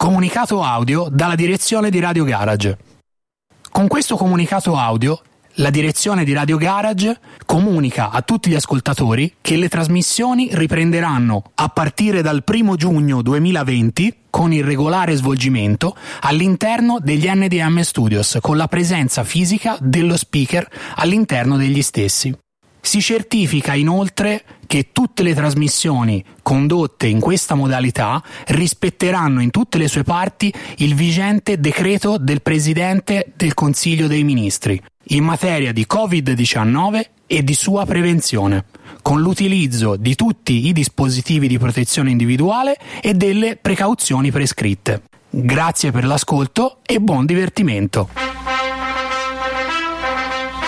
Comunicato audio dalla direzione di Radio Garage. Con questo comunicato audio la direzione di Radio Garage comunica a tutti gli ascoltatori che le trasmissioni riprenderanno a partire dal 1 giugno 2020 con il regolare svolgimento all'interno degli NDM Studios con la presenza fisica dello speaker all'interno degli stessi. Si certifica inoltre che tutte le trasmissioni condotte in questa modalità rispetteranno in tutte le sue parti il vigente decreto del Presidente del Consiglio dei Ministri in materia di Covid-19 e di sua prevenzione, con l'utilizzo di tutti i dispositivi di protezione individuale e delle precauzioni prescritte. Grazie per l'ascolto e buon divertimento!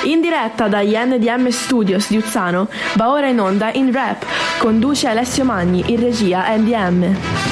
In diretta dagli NDM Studios di Uzzano va ora in onda in rap. Conduce Alessio Magni in regia NDM.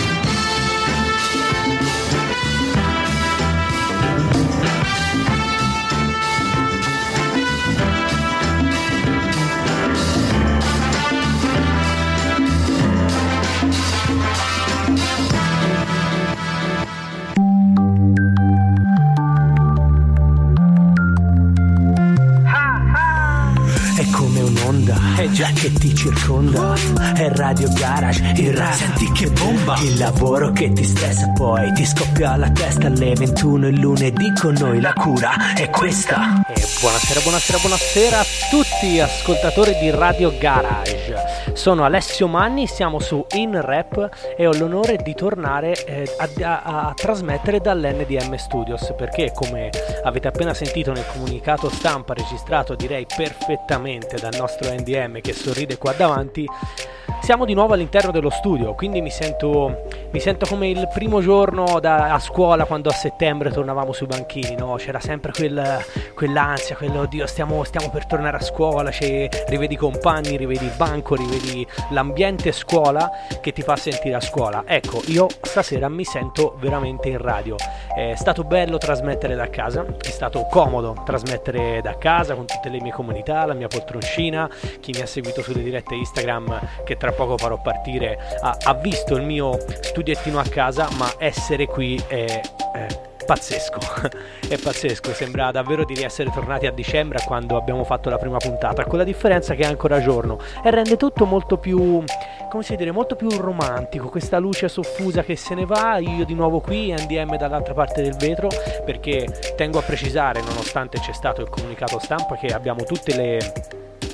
Circonda. È Radio Garage, il rap. Senti che bomba! Il lavoro che ti stressa poi ti scoppia la testa alle 21 il lunedì con noi. La cura è questa. E buonasera, buonasera, buonasera a tutti ascoltatori di Radio Garage. Sono Alessio Manni, siamo su In Rap e ho l'onore di tornare eh, a, a- a trasmettere dall'NDM Studios perché come avete appena sentito nel comunicato stampa registrato direi perfettamente dal nostro NDM che sorride qua davanti, siamo di nuovo all'interno dello studio, quindi mi sento, mi sento come il primo giorno da, a scuola quando a settembre tornavamo sui banchini, no? C'era sempre quel, quell'ansia, quello, oddio, stiamo, stiamo per tornare a scuola, c'è- rivedi i compagni, rivedi il banco, rivedi l'ambiente scuola che ti fa sentire a scuola. Ecco, io stasera mi sento veramente in radio. È stato bello trasmettere da casa, è stato comodo trasmettere da casa con tutte le mie comunità, la mia poltroncina, chi mi ha seguito sulle dirette Instagram che tra poco farò partire. Ha, visto il mio studiettino a casa, ma essere qui è... è pazzesco, è pazzesco, sembra davvero di essere tornati a dicembre quando abbiamo fatto la prima puntata, con la differenza che è ancora giorno. E rende tutto molto più, come si dire, molto più romantico, questa luce soffusa che se ne va, io di nuovo qui, NDM dall'altra parte del vetro, perché tengo a precisare, nonostante c'è stato il comunicato stampa, che abbiamo tutte le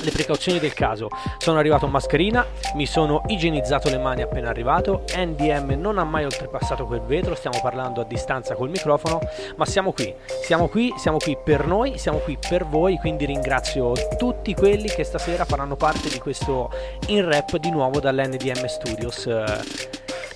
le precauzioni del caso. Sono arrivato in mascherina, mi sono igienizzato le mani appena arrivato, NDM non ha mai oltrepassato quel vetro, stiamo parlando a distanza col microfono, ma siamo qui, siamo qui, siamo qui per noi, siamo qui per voi, quindi ringrazio tutti quelli che stasera faranno parte di questo in rap di nuovo dall'NDM Studios.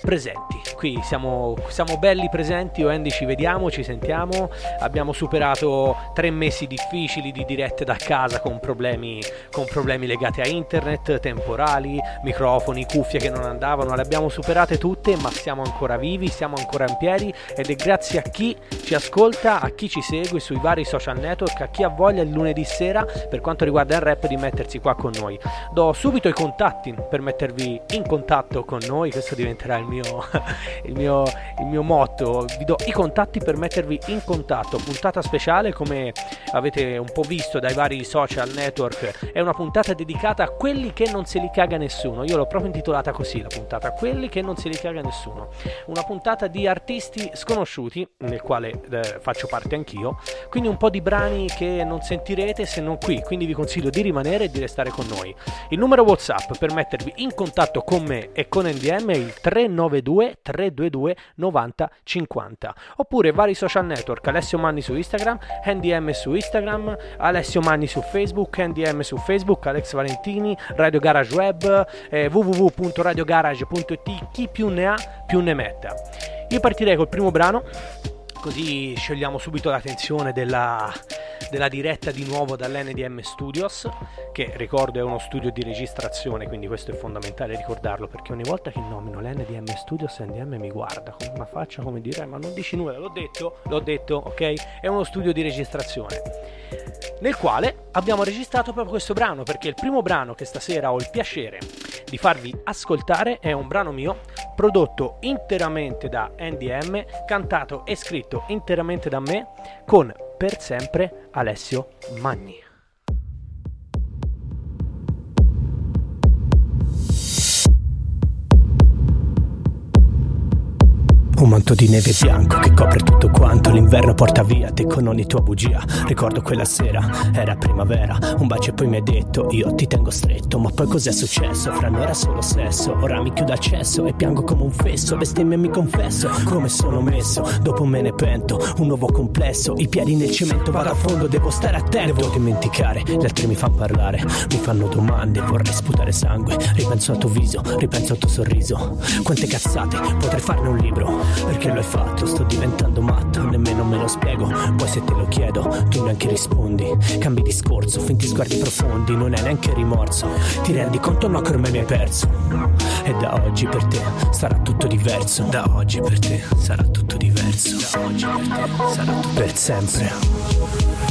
Presenti. Qui siamo, siamo belli presenti Andy ci vediamo ci sentiamo. Abbiamo superato tre mesi difficili di dirette da casa con problemi, con problemi legati a internet temporali microfoni cuffie che non andavano. Le abbiamo superate tutte ma siamo ancora vivi siamo ancora in piedi ed è grazie a chi ci ascolta a chi ci segue sui vari social network a chi ha voglia il lunedì sera per quanto riguarda il rap di mettersi qua con noi. Do subito i contatti per mettervi in contatto con noi questo diventerà il mio, il mio, il mio motto. Vi do i contatti per mettervi in contatto. Puntata speciale come avete un po' visto dai vari social network è una puntata dedicata a quelli che non se li caga nessuno. Io l'ho proprio intitolata così la puntata quelli che non se li caga nessuno. Una puntata di artisti sconosciuti nel quale eh, faccio parte anch'io. Quindi un po' di brani che non sentirete se non qui. Quindi vi consiglio di rimanere e di restare con noi. Il numero whatsapp per mettervi in contatto con me e con NDM è il 392 322 90 50 oppure vari social network Alessio Manni su Instagram NDM su Instagram Alessio Manni su Facebook NDM su Facebook Alex Valentini Radio Garage Web eh, www.radiogarage.it chi più ne ha più ne metta. Io partirei col primo brano così sciogliamo subito la tensione della, della diretta di nuovo dall'NDM Studios, che ricordo è uno studio di registrazione, quindi questo è fondamentale ricordarlo, perché ogni volta che nomino l'NDM Studios, NDM mi guarda con una faccia come dire, "Eh, ma non dici nulla, l'ho detto, l'ho detto, ok? È uno studio di registrazione nel quale abbiamo registrato proprio questo brano, perché il primo brano che stasera ho il piacere di farvi ascoltare è un brano mio prodotto interamente da NDM, cantato e scritto interamente da me con per sempre Alessio Magni. Un manto di neve bianco che copre tutto quanto L'inverno porta via te con ogni tua bugia. Ricordo quella sera, era primavera Un bacio e poi mi hai detto io ti tengo stretto Ma poi cos'è successo? Fra noi era solo sesso Ora mi chiudo al cesso e piango come un fesso Bestemmia mi confesso come sono messo Dopo me ne pento, un nuovo complesso I piedi nel cemento, vado a fondo, devo stare attento. Devo dimenticare, gli altri mi fanno parlare Mi fanno domande, vorrei sputare sangue Ripenso al tuo viso, ripenso al tuo sorriso. Quante cazzate, potrei farne un libro perché lo hai fatto? Sto diventando matto, nemmeno me lo spiego. Poi se te lo chiedo, tu neanche rispondi. Cambi discorso, finti sguardi profondi, non è neanche rimorso. Ti rendi conto no che ormai mi hai perso? E da oggi per te sarà tutto diverso. Da oggi per te sarà tutto diverso. Da oggi per te sarà tutto per sempre.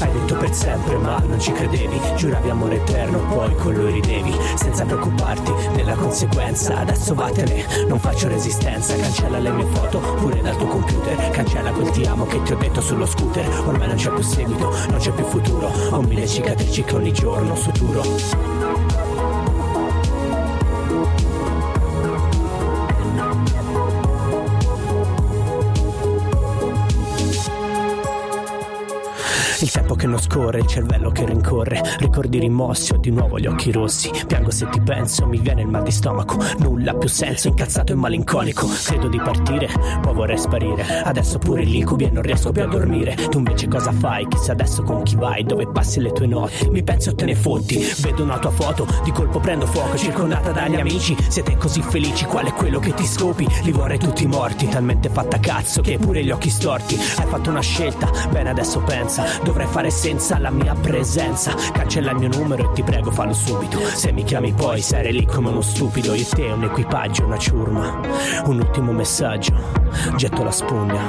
Hai detto per sempre ma non ci credevi. Giuravi amore eterno poi con lui ridevi. Senza preoccuparti della conseguenza. Adesso vattene, non faccio resistenza. Cancella le mie foto pure dal tuo computer. Cancella quel ti amo che ti ho detto sullo scooter. Ormai non c'è più seguito, non c'è più futuro. Ho mille cicatrici che ogni giorno suturo che non scorre, il cervello che rincorre. Ricordi rimossi, ho di nuovo gli occhi rossi. Piango se ti penso, mi viene il mal di stomaco. Nulla più senso, incazzato e malinconico. Credo di partire, poi vorrei sparire. Adesso pure gli incubi e non riesco più a dormire. Tu invece cosa fai? Chissà adesso con chi vai, dove passi le tue notti. Mi penso e te ne fotti. Vedo una tua foto, di colpo prendo fuoco, circondata dagli amici. Siete così felici, qual è quello che ti scopi? Li vorrei tutti morti, talmente fatta cazzo che pure gli occhi storti. Hai fatto una scelta, bene adesso pensa. Dovrei fare senza la mia presenza. Cancella il mio numero e ti prego fallo subito. Se mi chiami poi sarai lì come uno stupido. Io e te un equipaggio, una ciurma. Un ultimo messaggio, getto la spugna.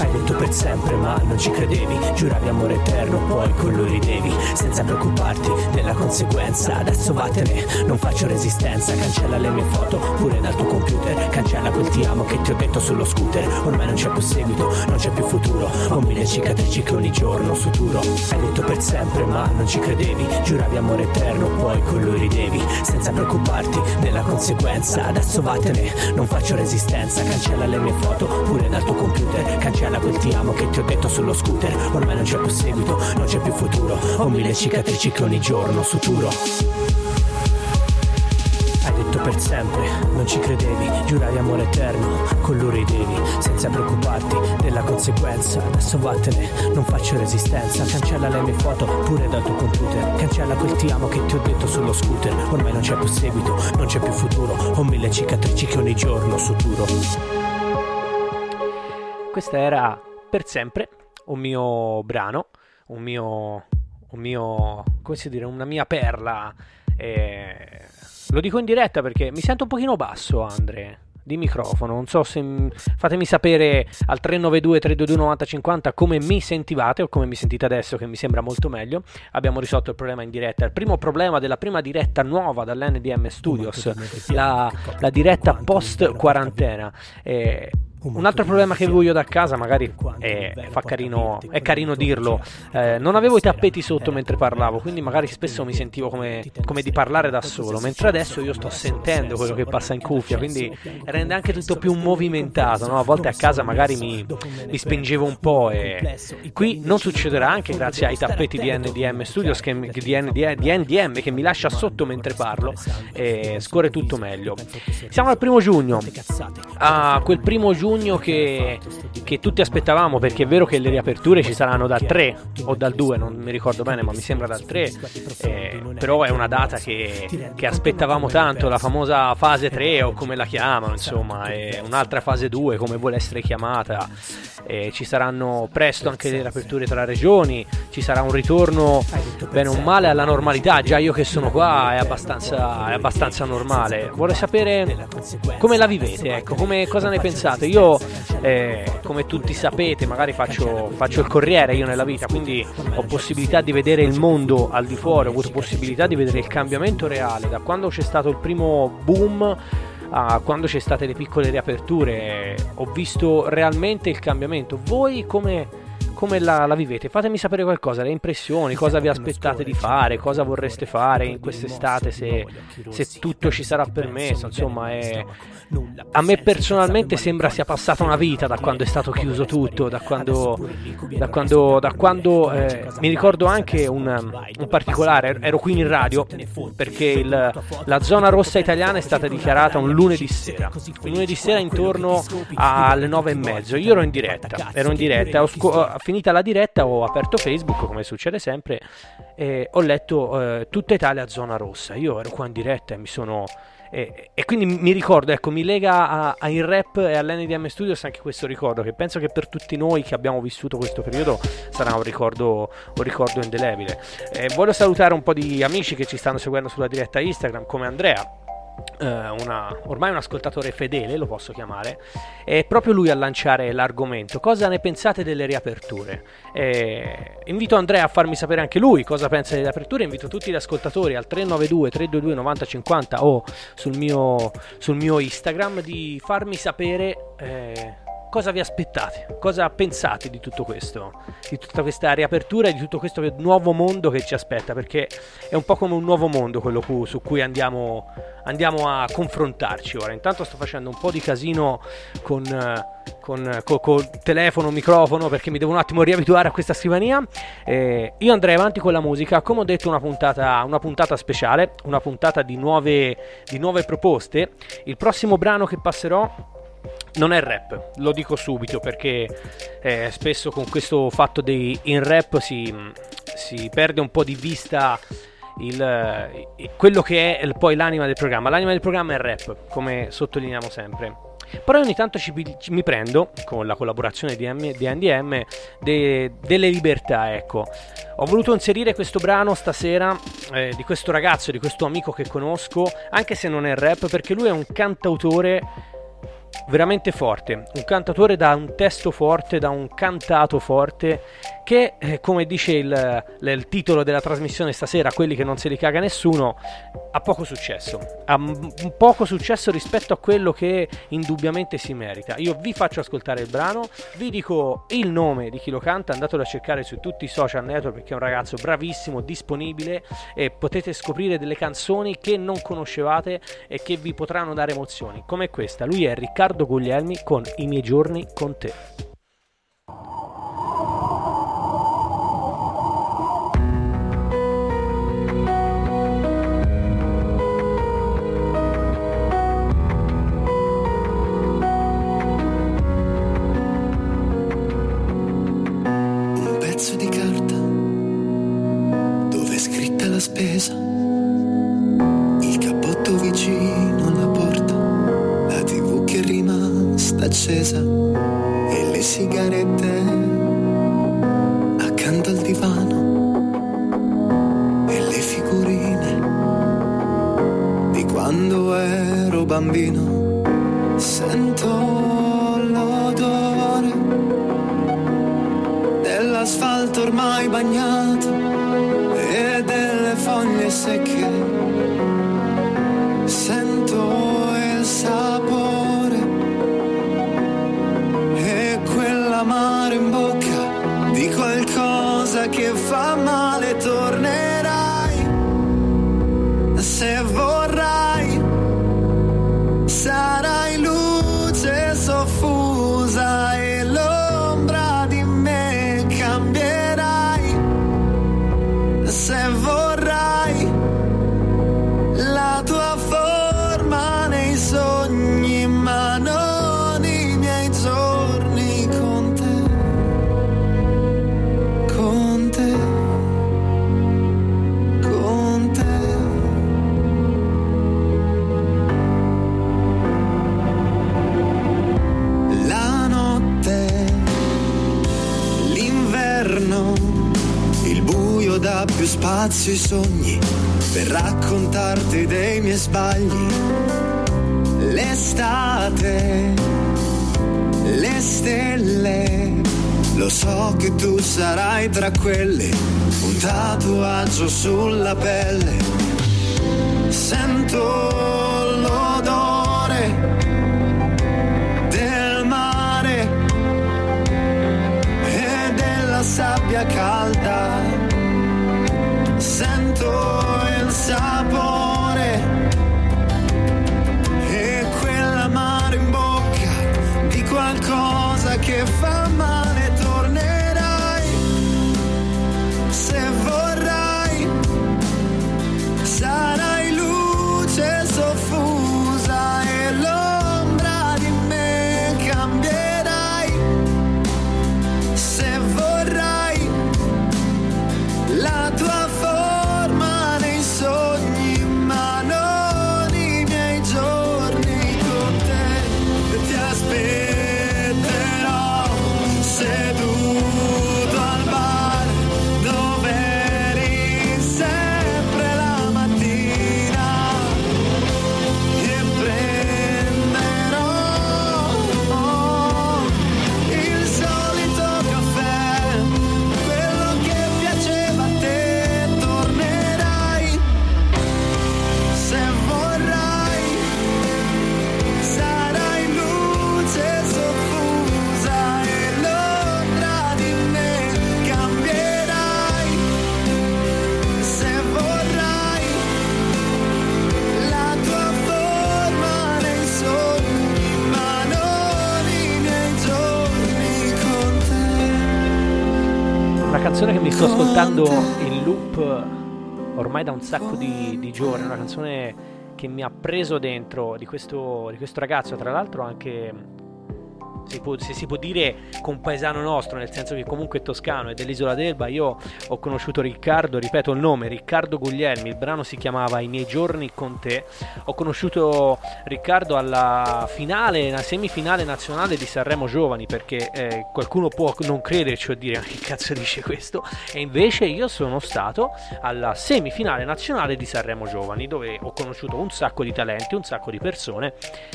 Hai detto per sempre ma non ci credevi. Giuravi amore eterno poi con lui ridevi. Senza preoccuparti della conseguenza Adesso vattene, non faccio resistenza Cancella le mie foto. Pure dal tuo computer Cancella quel ti amo che ti ho detto sullo scooter. Ormai non c'è più seguito, non c'è più futuro. Ho mille cicatrici che ogni giorno suturo Hai detto per sempre ma non ci credevi. Giuravi amore eterno poi con lui ridevi. Senza preoccuparti della conseguenza Adesso vattene, non faccio resistenza Cancella le mie foto. Pure dal tuo computer Cancella ti amo che ti ho detto sullo scooter. Ormai non c'è più seguito, non c'è più futuro. Ho mille cicatrici che ogni giorno suturo. Hai detto per sempre, non ci credevi, giuravi amore eterno, con lui ridevi, senza preoccuparti della conseguenza. Adesso vattene, non faccio resistenza, cancella le mie foto pure dal tuo computer, cancella quel ti amo che ti ho detto sullo scooter. Ormai non c'è più seguito, non c'è più futuro, ho mille cicatrici che ogni giorno suturo. Questa era per sempre un mio brano, un mio, un mio come si dire, una mia perla. Eh, lo dico in diretta perché mi sento un pochino basso, Andre di microfono. Non so se fatemi sapere al 392 322 9050 come mi sentivate o come mi sentite adesso, che mi sembra molto meglio. Abbiamo risolto il problema in diretta. Il primo problema della prima diretta nuova dall'NDM Studios, la, la diretta post quarantena. Eh, un altro problema che avevo io da casa, magari è, fa carino, è carino dirlo, eh, non avevo i tappeti sotto mentre parlavo, quindi magari spesso mi sentivo come, come, di parlare da solo, mentre adesso io sto sentendo quello che passa in cuffia, quindi rende anche tutto più movimentato, no? a volte a casa magari mi, mi, spingevo un po' e qui non succederà anche grazie ai tappeti di NDM Studios, che, di, NDM, di NDM che mi lascia sotto mentre parlo e scorre tutto meglio. Siamo al primo giugno, a quel primo giugno giugno che, che, tutti aspettavamo perché è vero che le riaperture ci saranno dal 3 o dal 2, non mi ricordo bene ma mi sembra dal 3, eh, però è una data che, che, aspettavamo tanto, la famosa fase 3 o come la chiamano, insomma, è un'altra fase 2 come vuole essere chiamata, eh, ci saranno presto anche le riaperture tra regioni, ci sarà un ritorno bene o male alla normalità, già io che sono qua è abbastanza, è abbastanza normale, vorrei sapere come la vivete, ecco, come, cosa ne pensate, io io eh, come tutti sapete magari faccio, faccio, il corriere io nella vita, quindi ho possibilità di vedere il mondo al di fuori, ho avuto possibilità di vedere il cambiamento reale da quando c'è stato il primo boom a quando c'è state le piccole riaperture, ho visto realmente il cambiamento. Voi come come la, la, vivete? Fatemi sapere qualcosa, le impressioni, cosa vi aspettate di fare, cosa vorreste fare in quest'estate se, se tutto ci sarà permesso. Insomma, è, a me personalmente sembra sia passata una vita da quando è stato chiuso tutto, da quando, da quando, da quando eh, mi ricordo anche un, un, particolare, ero qui in radio perché il, la zona rossa italiana è stata dichiarata un lunedì sera, un lunedì sera intorno alle nove e mezzo, io ero in diretta, ero in diretta, ho, scu- finita la diretta ho aperto Facebook come succede sempre e ho letto eh, tutta Italia zona rossa, io ero qua in diretta e mi sono e, e, quindi mi ricordo, ecco, mi lega a, a in rap e all'NDM Studios anche questo ricordo, che penso che per tutti noi che abbiamo vissuto questo periodo sarà un ricordo, un ricordo indelebile. Eh, voglio salutare un po' di amici che ci stanno seguendo sulla diretta Instagram, come Andrea, una, ormai un ascoltatore fedele, lo posso chiamare, è proprio lui a lanciare l'argomento. Cosa ne pensate delle riaperture? Eh, invito Andrea a farmi sapere anche lui cosa pensa delle riaperture. Invito tutti gli ascoltatori al 392 322 9050 o sul mio, sul mio Instagram di farmi sapere. Eh, cosa vi aspettate? Cosa pensate di tutto questo? Di tutta questa riapertura e di tutto questo nuovo mondo che ci aspetta? Perché è un po' come un nuovo mondo quello cu- su cui andiamo, andiamo, a confrontarci ora. Intanto sto facendo un po' di casino con, con, con, con telefono, microfono, perché mi devo un attimo riabituare a questa scrivania. Eh, io andrei avanti con la musica, come ho detto una puntata, una puntata speciale, una puntata di nuove, di nuove proposte. Il prossimo brano che passerò non è rap, lo dico subito perché eh, spesso con questo fatto dei in rap si, si perde un po' di vista il, quello che è poi l'anima del programma. L'anima del programma è il rap, come sottolineiamo sempre. Però ogni tanto ci, ci, mi prendo, con la collaborazione di, M, di NDM, de, delle libertà, ecco. Ho voluto inserire questo brano stasera eh, di questo ragazzo, di questo amico che conosco, anche se non è rap, perché lui è un cantautore veramente forte, un cantatore da un testo forte, da un cantato forte che, eh, come dice il, il, titolo della trasmissione stasera, quelli che non se li caga nessuno, ha poco successo, ha m- poco successo rispetto a quello che indubbiamente si merita. Io vi faccio ascoltare il brano, vi dico il nome di chi lo canta, andatelo a cercare su tutti i social network perché è un ragazzo bravissimo, disponibile e potete scoprire delle canzoni che non conoscevate e che vi potranno dare emozioni, come questa. Lui è Riccardo Guglielmi con I miei giorni con te. Spesa, il cappotto vicino alla porta, la tv che è rimasta accesa e le sigarette accanto al divano e le figurine di quando ero bambino. Sento ormai bagnato spazio i sogni per raccontarti dei miei sbagli. L'estate so che tu sarai tra quelle, un tatuaggio sulla pelle. Sento l'odore del mare e della sabbia calda. Il Una canzone che mi sto ascoltando in loop ormai da un sacco di, di giorni, una canzone che mi ha preso dentro di questo, di questo ragazzo, tra l'altro anche si può- se si può dire compaesano nostro, nel senso che comunque è toscano è dell'isola d'Elba. Io ho conosciuto Riccardo, ripeto il nome, Riccardo Guglielmi, il brano si chiamava I miei giorni con te. Ho conosciuto Riccardo alla finale, una semifinale nazionale di Sanremo Giovani, perché eh, qualcuno può non crederci o dire ma che cazzo dice questo, e invece io sono stato alla semifinale nazionale di Sanremo Giovani, dove ho conosciuto un sacco di talenti, un sacco di persone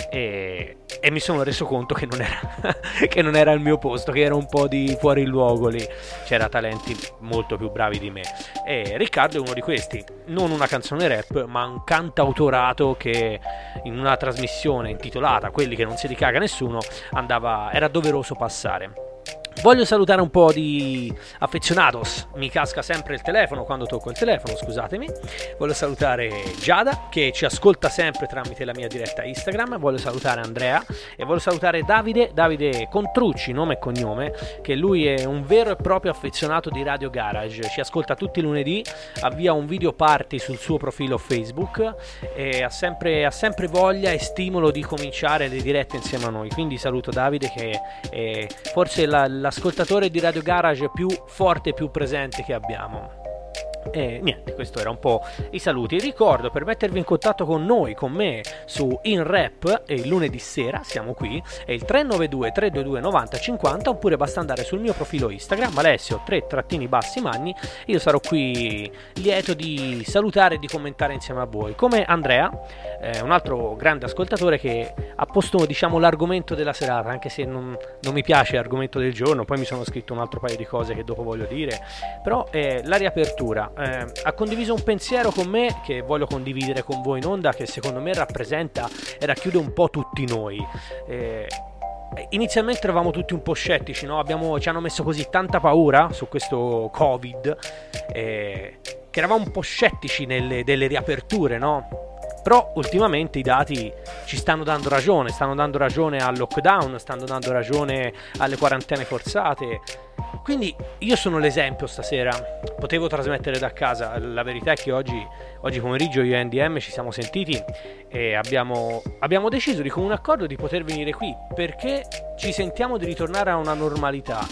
e, e mi sono reso conto che non, era, che non era il mio posto, che era un po' di fuori luogo lì, c'era talenti molto più bravi di me. E Riccardo è uno di questi, non una canzone rap, ma un cantautorato che in una trasmissione intitolata Quelli che non si ricaga nessuno andava, era doveroso passare. Voglio salutare un po' di affezionatos, mi casca sempre il telefono quando tocco il telefono, scusatemi. Voglio salutare Giada che ci ascolta sempre tramite la mia diretta Instagram, voglio salutare Andrea e voglio salutare Davide, Davide Contrucci, nome e cognome, che lui è un vero e proprio affezionato di Radio Garage, ci ascolta tutti i lunedì, avvia un video party sul suo profilo Facebook e ha sempre, ha sempre voglia e stimolo di cominciare le dirette insieme a noi. Quindi saluto Davide che è forse la- l'ascoltatore di Radio Garage più forte e più presente che abbiamo. E niente, questo era un po' i saluti. Ricordo per mettervi in contatto con noi, con me su InRap e il lunedì sera siamo qui. È il 392 322 9050 oppure basta andare sul mio profilo Instagram Alessio 3 trattini bassi manni. Io sarò qui lieto di salutare e di commentare insieme a voi. Come Andrea, eh, un altro grande ascoltatore che ha posto diciamo l'argomento della serata, anche se non, non mi piace l'argomento del giorno, poi mi sono scritto un altro paio di cose che dopo voglio dire, però eh, la riapertura eh, ha condiviso un pensiero con me che voglio condividere con voi in onda, che secondo me rappresenta e racchiude un po' tutti noi. Eh, Inizialmente eravamo tutti un po' scettici, no? Abbiamo- ci hanno messo così tanta paura su questo Covid eh, che eravamo un po' scettici nelle delle riaperture, no? Però ultimamente i dati ci stanno dando ragione, stanno dando ragione al lockdown, stanno dando ragione alle quarantene forzate. Quindi io sono l'esempio stasera, potevo trasmettere da casa, la verità è che oggi, oggi pomeriggio io e NDM ci siamo sentiti e abbiamo, abbiamo deciso di comune accordo di poter venire qui perché ci sentiamo di ritornare a una normalità.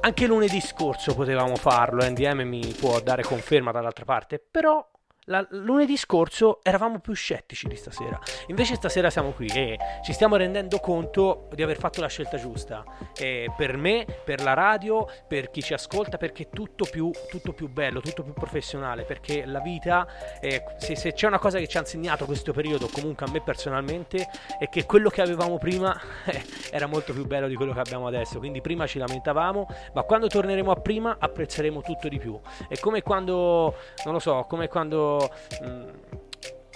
Anche lunedì scorso potevamo farlo, NDM mi può dare conferma dall'altra parte, però la- lunedì scorso eravamo più scettici di stasera. Invece stasera siamo qui e ci stiamo rendendo conto di aver fatto la scelta giusta. E per me, per la radio, per chi ci ascolta, perché è tutto più, tutto più bello, tutto più professionale. Perché la vita, eh, se, se c'è una cosa che ci ha insegnato questo periodo, comunque a me personalmente, è che quello che avevamo prima eh, era molto più bello di quello che abbiamo adesso. Quindi prima ci lamentavamo, ma quando torneremo a prima apprezzeremo tutto di più. È come quando, non lo so, come quando mh,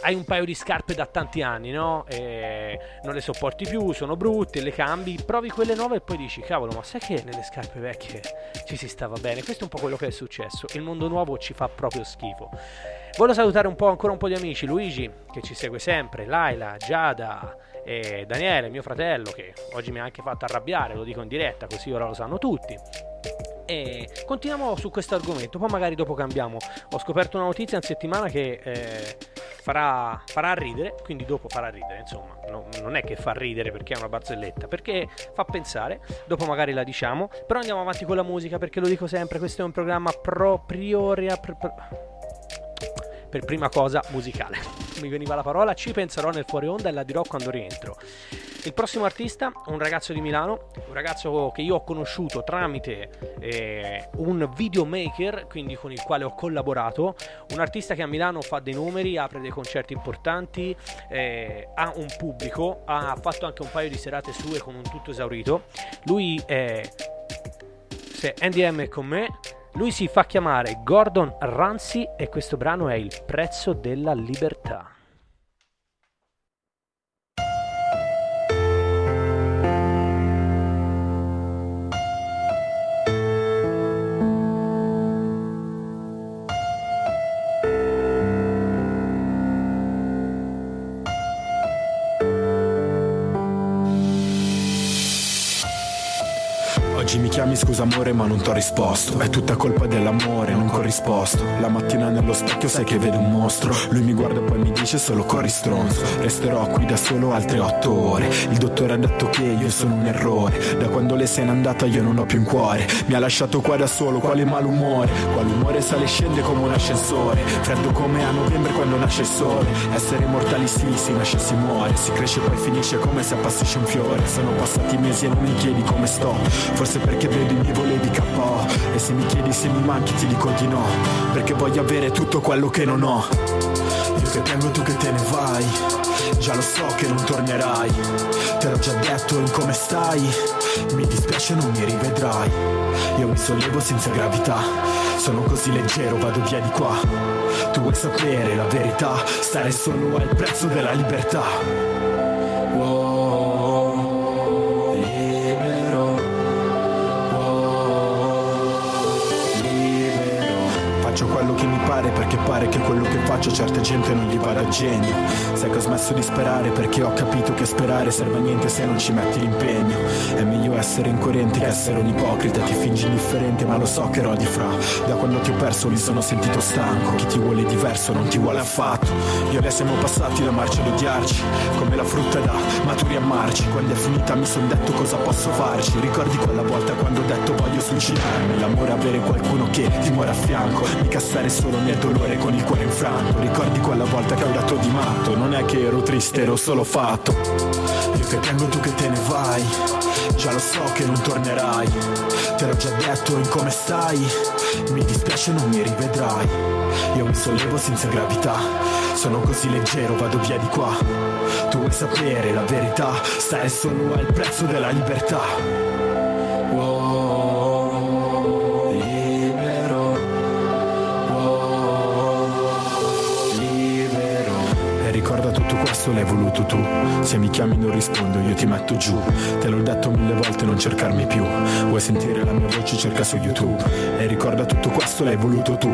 hai un paio di scarpe da tanti anni, no? E non le sopporti più, sono brutte, le cambi, provi quelle nuove e poi dici, cavolo, ma sai che nelle scarpe vecchie ci si stava bene? Questo è un po' quello che è successo. Il mondo nuovo ci fa proprio schifo. Voglio salutare un po', ancora un po' di amici, Luigi, che ci segue sempre, Laila, Giada, e Daniele, mio fratello, che oggi mi ha anche fatto arrabbiare, lo dico in diretta, così ora lo sanno tutti. E continuiamo su questo argomento, poi magari dopo cambiamo. Ho scoperto una notizia in settimana che eh, farà, farà ridere, quindi dopo farà ridere, insomma, no, non è che fa ridere perché è una barzelletta, perché fa pensare, dopo magari la diciamo, però andiamo avanti con la musica perché lo dico sempre, questo è un programma proprio... Pre, pre, per prima cosa musicale. Mi veniva la parola, ci penserò nel fuori onda e la dirò quando rientro. Il prossimo artista, un ragazzo di Milano, un ragazzo che io ho conosciuto tramite eh, un videomaker, quindi con il quale ho collaborato, un artista che a Milano fa dei numeri, apre dei concerti importanti, eh, ha un pubblico, ha fatto anche un paio di serate sue con un tutto esaurito. Lui è... Se NDM è con me, lui si fa chiamare Gordon Ramsay e questo brano è Il prezzo della libertà. Chiami scusa amore ma non t'ho risposto. È tutta colpa dell'amore, non corrisposto La mattina nello specchio sai che vedo un mostro. Lui mi guarda e poi mi dice solo corri stronzo. Resterò qui da solo altre otto ore. Il dottore ha detto che io sono un errore. Da quando lei se n'è andata io non ho più un cuore. Mi ha lasciato qua da solo, quale malumore. Qual'umore sale e scende come un ascensore. Freddo come a novembre quando nasce il sole. Essere mortali sì, si nasce e si muore. Si cresce e poi finisce come se appassisce un fiore. Sono passati mesi e non mi chiedi come sto. Forse perché vedo i miei volevi KO E se mi chiedi se mi manchi ti dico di no. Perché voglio avere tutto quello che non ho. Io che tengo tu che te ne vai. Già lo so che non tornerai. Te l'ho già detto in come stai. Mi dispiace non mi rivedrai. Io mi sollevo senza gravità. Sono così leggero vado via di qua. Tu vuoi sapere la verità? Stare solo al prezzo della libertà. Wow, faccio a certe gente non gli vada a genio. Sai che ho smesso di sperare perché ho capito che sperare serve a niente se non ci metti l'impegno. È meglio essere incoerente che essere un ipocrita. Ti fingi indifferente ma lo so che rodi fra. Da quando ti ho perso mi sono sentito stanco. Chi ti vuole diverso non ti vuole affatto. Io e lei siamo passati da marcia ad odiarci Come la frutta da maturi a marci. Quando è finita mi son detto cosa posso farci. Ricordi quella volta quando ho detto voglio suicidarmi. L'amore avere qualcuno che ti muore a fianco. Mica stare solo nel dolore con il cuore infranto Ricordi quella volta che ho dato di matto Non è che ero triste, ero solo fatto. Io che tengo tu che te ne vai Già lo so che non tornerai. Te l'ho già detto in come stai Mi dispiace non mi rivedrai. Io mi sollevo senza gravità Sono così leggero, vado via di qua. Tu vuoi sapere la verità Stare solo al prezzo della libertà questo l'hai voluto tu. Se mi chiami non rispondo io ti metto giù. Te l'ho detto mille volte non cercarmi più. Vuoi sentire la mia voce? Cerca su YouTube. E ricorda tutto questo l'hai voluto tu.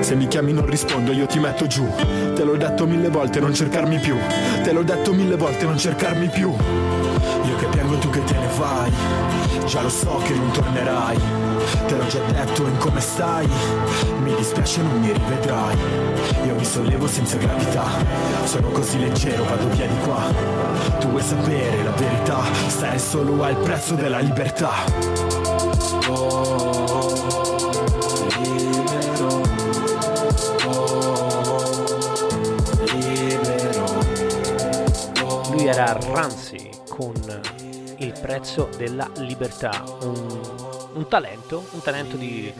Se mi chiami non rispondo io ti metto giù. Te l'ho detto mille volte non cercarmi più. Te l'ho detto mille volte non cercarmi più. Io che piango tu che te ne vai. Già lo so che non tornerai Te l'ho già detto in come stai. Mi dispiace non mi rivedrai. Io mi sollevo senza gravità. Sono così leggero, vado via di qua. Tu vuoi sapere la verità? Stare solo al prezzo della libertà. Oh. Lui era Ranzi con il prezzo della libertà, un un talento, un talento di,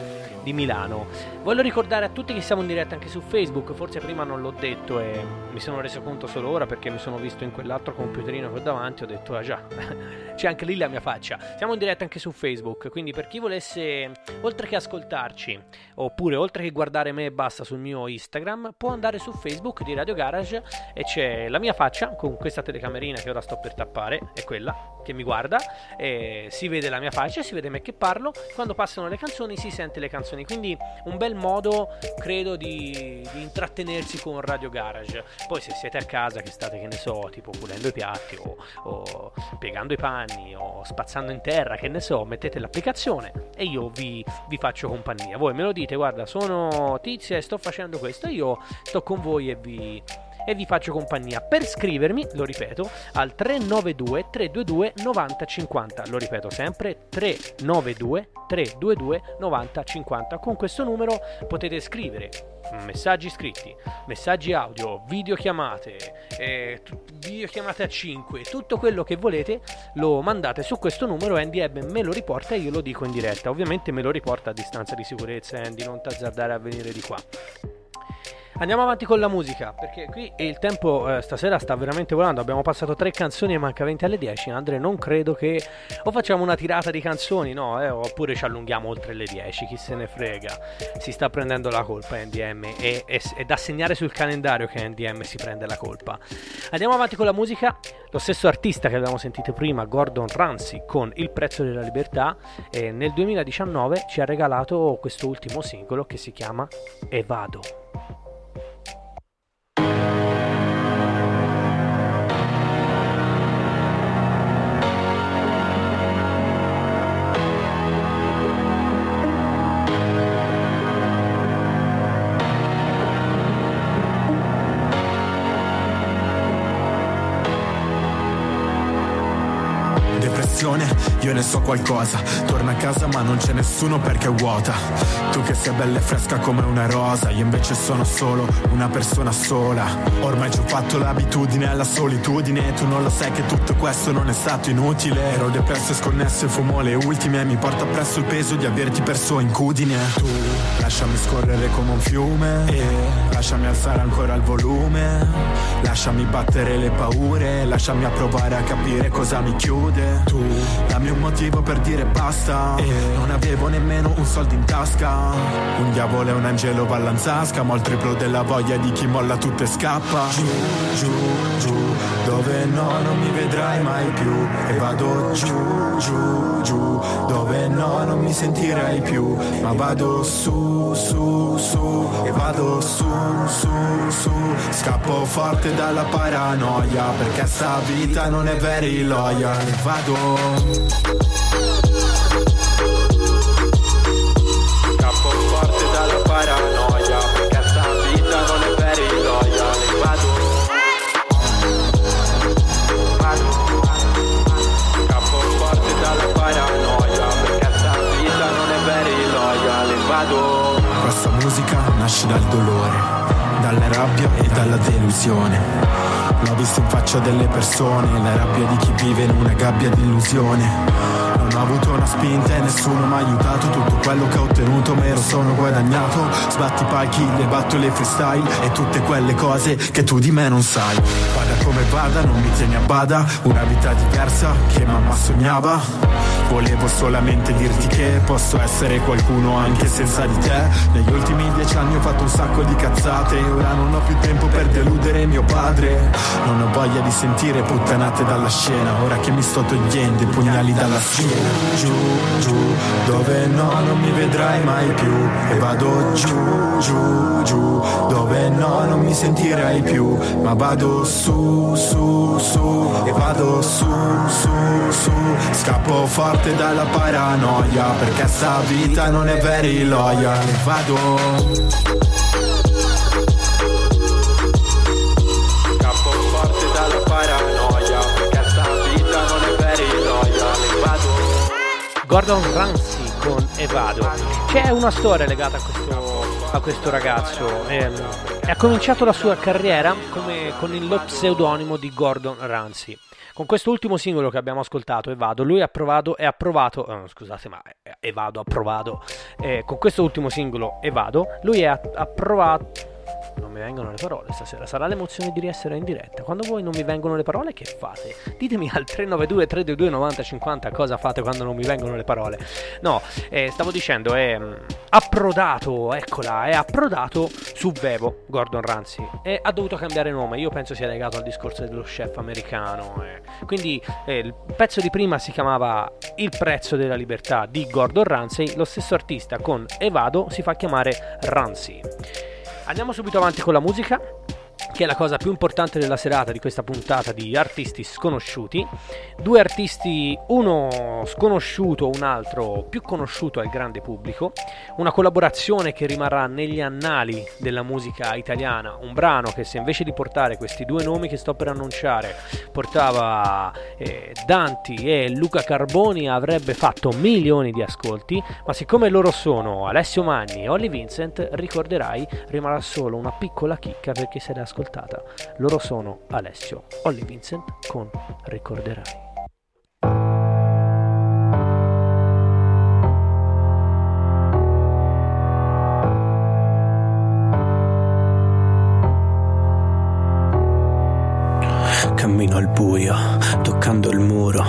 di Milano. Voglio ricordare a tutti che siamo in diretta anche su Facebook, forse prima non l'ho detto e mi sono reso conto solo ora perché mi sono visto in quell'altro computerino che davanti, ho detto ah già, c'è anche lì la mia faccia. Siamo in diretta anche su Facebook, quindi per chi volesse, oltre che ascoltarci, oppure oltre che guardare me e basta sul mio Instagram, può andare su Facebook di Radio Garage e c'è la mia faccia con questa telecamerina che ora sto per tappare, è quella che mi guarda, e si vede la mia faccia, si vede me che parlo, quando passano le canzoni si sente le canzoni, quindi un bel modo credo di, di intrattenersi con Radio Garage. Poi se siete a casa che state, che ne so, tipo pulendo i piatti o, o piegando i panni o spazzando in terra, che ne so, mettete l'applicazione e io vi, vi faccio compagnia. Voi me lo dite, guarda, sono Tizia e sto facendo questo, io sto con voi e vi e vi faccio compagnia. Per scrivermi, lo ripeto, al 392 322 9050. Lo ripeto sempre, 392 322 9050. Con questo numero potete scrivere messaggi scritti, messaggi audio, videochiamate, eh, videochiamate a 5, tutto quello che volete lo mandate su questo numero Andy Ebbe me lo riporta e io lo dico in diretta. Ovviamente me lo riporta a distanza di sicurezza Andy, non t'azzardare a venire di qua. Andiamo avanti con la musica, perché qui il tempo eh, stasera sta veramente volando. Abbiamo passato tre canzoni e manca 20 alle 10. Andre, non credo che o facciamo una tirata di canzoni, no, eh, oppure ci allunghiamo oltre le 10. Chi se ne frega. Si sta prendendo la colpa NDM e è da segnare sul calendario che NDM si prende la colpa. Andiamo avanti con la musica. Lo stesso artista che avevamo sentito prima, Gordon Ramsay, con Il prezzo della libertà, eh, nel 2019 ci ha regalato questo ultimo singolo che si chiama Evado. Depressione, io ne so qualcosa. Torna a casa ma non c'è nessuno perché è vuota. Tu che sei bella e fresca come una rosa, io invece sono solo una persona sola. Ormai ci ho fatto l'abitudine alla solitudine, tu non lo sai che tutto questo non è stato inutile. Ero depresso e sconnesso e fumo le ultime, mi porta appresso il peso di averti perso incudine. Tu lasciami scorrere come un fiume e lasciami alzare ancora il volume. Lasciami battere le paure, lasciami provare a capire cosa mi chiude. Tu dammi un motivo per dire basta. E non avevo nemmeno un soldo in tasca. Un diavolo e un angelo ballanzasca Ma il triplo della voglia di chi molla tutto e scappa. Giù, giù, giù Dove no non mi vedrai mai più. E vado giù, giù, giù Dove no non mi sentirai più. Ma vado su, su, su E vado su, su, su. Scappo forte dalla paranoia Perché sta vita non è very loyal Vado Scappo forte dalla paranoia Perché sta vita non è per i loyal Vado. Vado. Scappo forte dalla paranoia Perché sta vita non è per i loyal Vado. Questa musica nasce dal dolore Dalla rabbia e dalla delusione L'ho visto in faccia delle persone, la rabbia di chi vive in una gabbia di illusione. Non ho avuto una spinta e nessuno mi ha aiutato. Tutto quello che ho ottenuto me lo sono guadagnato. Sbatti palchi, le battole freestyle E tutte quelle cose che tu di me non sai. Vada come vada, non mi tieni a bada. Una vita diversa che mamma sognava. Volevo solamente dirti che posso essere qualcuno anche senza di te. Negli ultimi dieci anni ho fatto un sacco di cazzate. Ora non ho più tempo per deludere mio padre. Non ho voglia di sentire puttanate dalla scena. Ora che mi sto togliendo i pugnali dalla schiena giù, giù, dove no non mi vedrai mai più. E vado giù, giù, giù, dove no non mi sentirai più, ma vado su, su, su e vado su, su, su, scappo forte dalla paranoia perché sta vita non è very loyal, vado Gordon Ramsay con Evado. C'è una storia legata a questo a questo ragazzo. E, ha cominciato la sua carriera come, con lo pseudonimo di Gordon Ramsay. Con questo ultimo singolo che abbiamo ascoltato, Evado, lui ha provato e ha provato, oh, scusate ma Evado ha provato, eh, con questo ultimo singolo Evado, lui ha, ha provato non mi vengono le parole stasera. Sarà l'emozione di riessere in diretta. Quando voi non mi vengono le parole, che fate? Ditemi al 392 322 90 50 cosa fate quando non mi vengono le parole. No, eh, stavo dicendo, è mm, approdato, eccola, è approdato su Vevo, Gordon Ramsay. E ha dovuto cambiare nome. Io penso sia legato al discorso dello chef americano. Eh. Quindi eh, il pezzo di prima si chiamava Il prezzo della libertà di Gordon Ramsay. Lo stesso artista con Evado si fa chiamare Ramsay. Andiamo subito avanti con la musica che è la cosa più importante della serata di questa puntata di artisti sconosciuti. Due artisti, uno sconosciuto, un altro più conosciuto al grande pubblico. Una collaborazione che rimarrà negli annali della musica italiana. Un brano che se invece di portare questi due nomi che sto per annunciare portava eh, Danti e Luca Carboni avrebbe fatto milioni di ascolti. Ma siccome loro sono Alessio Manni e Olly Vincent, ricorderai, rimarrà solo una piccola chicca perché ne ascoltata. Loro sono Alessio, Olly Vincent con Ricorderai. Cammino al buio, toccando il muro.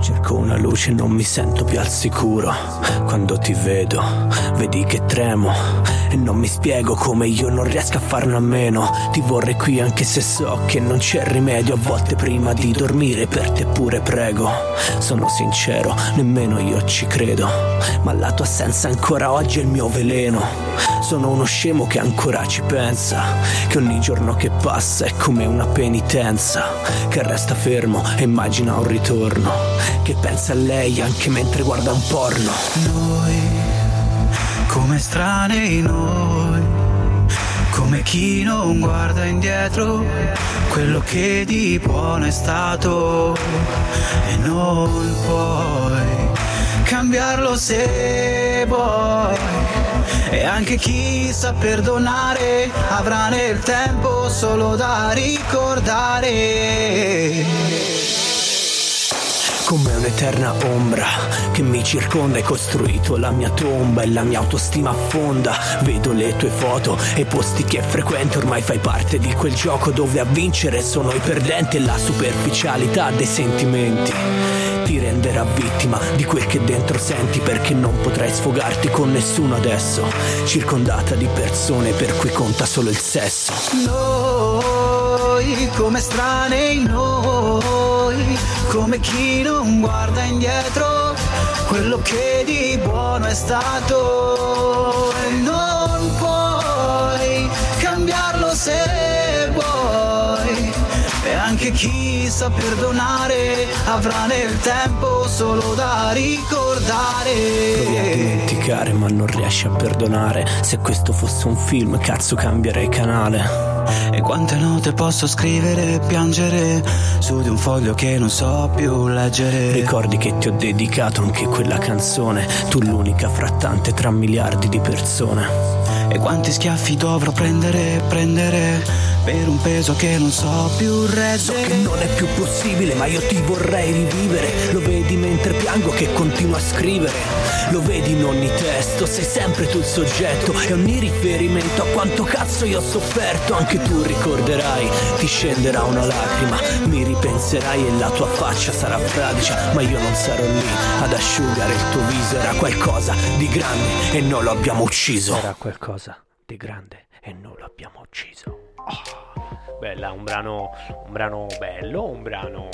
Cerco una luce, non mi sento più al sicuro. Quando ti vedo, vedi che tremo. E non mi spiego come io non riesco a farne a meno. Ti vorrei qui anche se so che non c'è rimedio. A volte prima di dormire per te pure prego. Sono sincero, nemmeno io ci credo. Ma la tua assenza ancora oggi è il mio veleno. Sono uno scemo che ancora ci pensa. Che ogni giorno che passa è come una penitenza che resta fermo e immagina un ritorno, che pensa a lei anche mentre guarda un porno. Noi, come strani noi, come chi non guarda indietro, quello che di buono è stato e non puoi cambiarlo se vuoi. E anche chi sa perdonare avrà nel tempo solo da ricordare. Come un'eterna ombra che mi circonda, hai costruito la mia tomba e la mia autostima affonda. Vedo le tue foto e posti che frequento, ormai fai parte di quel gioco dove a vincere sono i perdenti e la superficialità dei sentimenti ti renderà vittima di quel che dentro senti perché non potrai sfogarti con nessuno adesso, circondata di persone per cui conta solo il sesso. Noi, come estranei noi, come chi non guarda indietro, quello che di buono è stato e non puoi cambiarlo se vuoi. E anche chi sa perdonare avrà nel tempo solo da ricordare. Provi a dimenticare ma non riesci a perdonare. Se questo fosse un film, cazzo cambierei canale. E quante note posso scrivere e piangere su di un foglio che non so più leggere. Ricordi che ti ho dedicato anche quella canzone, tu l'unica fra tante tra miliardi di persone. E quanti schiaffi dovrò prendere, prendere per un peso che non so più reggere. So che non è più possibile, ma io ti vorrei rivivere. Lo vedi mentre piango che continuo a scrivere. Lo vedi in ogni testo, sei sempre tu il soggetto. E ogni riferimento a quanto cazzo io ho sofferto. Anche tu ricorderai, ti scenderà una lacrima. Mi ripenserai e la tua faccia sarà fradicia. Ma io non sarò lì ad asciugare il tuo viso. Era qualcosa di grande e non lo abbiamo ucciso. Era qualcosa di grande e non lo abbiamo ucciso. Oh, bella, un brano, un brano bello, un brano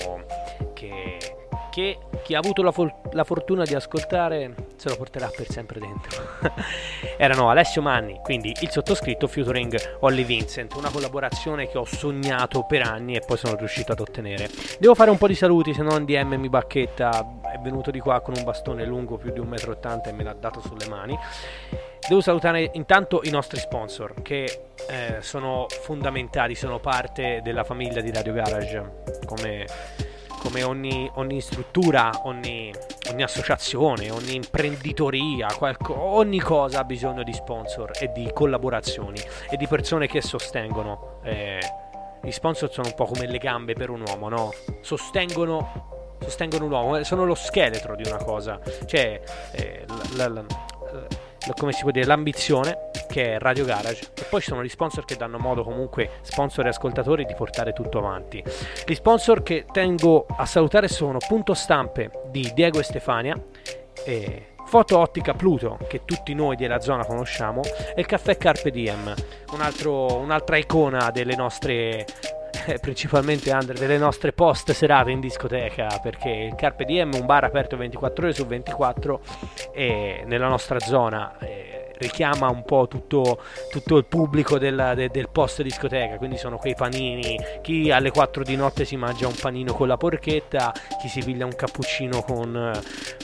che, che chi ha avuto la, for- la, fortuna di ascoltare se lo porterà per sempre dentro. Erano Alessio Manni, quindi il sottoscritto featuring Olly Vincent, una collaborazione che ho sognato per anni e poi sono riuscito ad ottenere. Devo fare un po' di saluti, se no DM mi bacchetta, è venuto di qua con un bastone lungo più di 1,80 m e me l'ha dato sulle mani. Devo salutare intanto i nostri sponsor che eh, sono fondamentali, sono parte della famiglia di Radio Garage, come, come ogni, ogni, struttura, ogni, ogni associazione, ogni imprenditoria, qualco, ogni cosa ha bisogno di sponsor e di collaborazioni e di persone che sostengono. Eh, gli sponsor sono un po' come le gambe per un uomo, no? Sostengono, sostengono uomo, sono lo scheletro di una cosa. Cioè, eh, la, la, come si può dire, l'ambizione che è Radio Garage. E poi ci sono gli sponsor che danno modo comunque sponsor e ascoltatori di portare tutto avanti. Gli sponsor che tengo a salutare sono Punto Stampe di Diego e Stefania e Foto Ottica Pluto, che tutti noi della zona conosciamo, e il caffè Carpe Diem, un altro, un'altra icona delle nostre principalmente Andre, delle nostre post serate in discoteca perché il Carpe Diem è un bar aperto 24 ore su 24 e nella nostra zona eh, richiama un po' tutto, tutto il pubblico della, de, del post discoteca, quindi sono quei panini, chi alle 4 di notte si mangia un panino con la porchetta, chi si piglia un cappuccino con,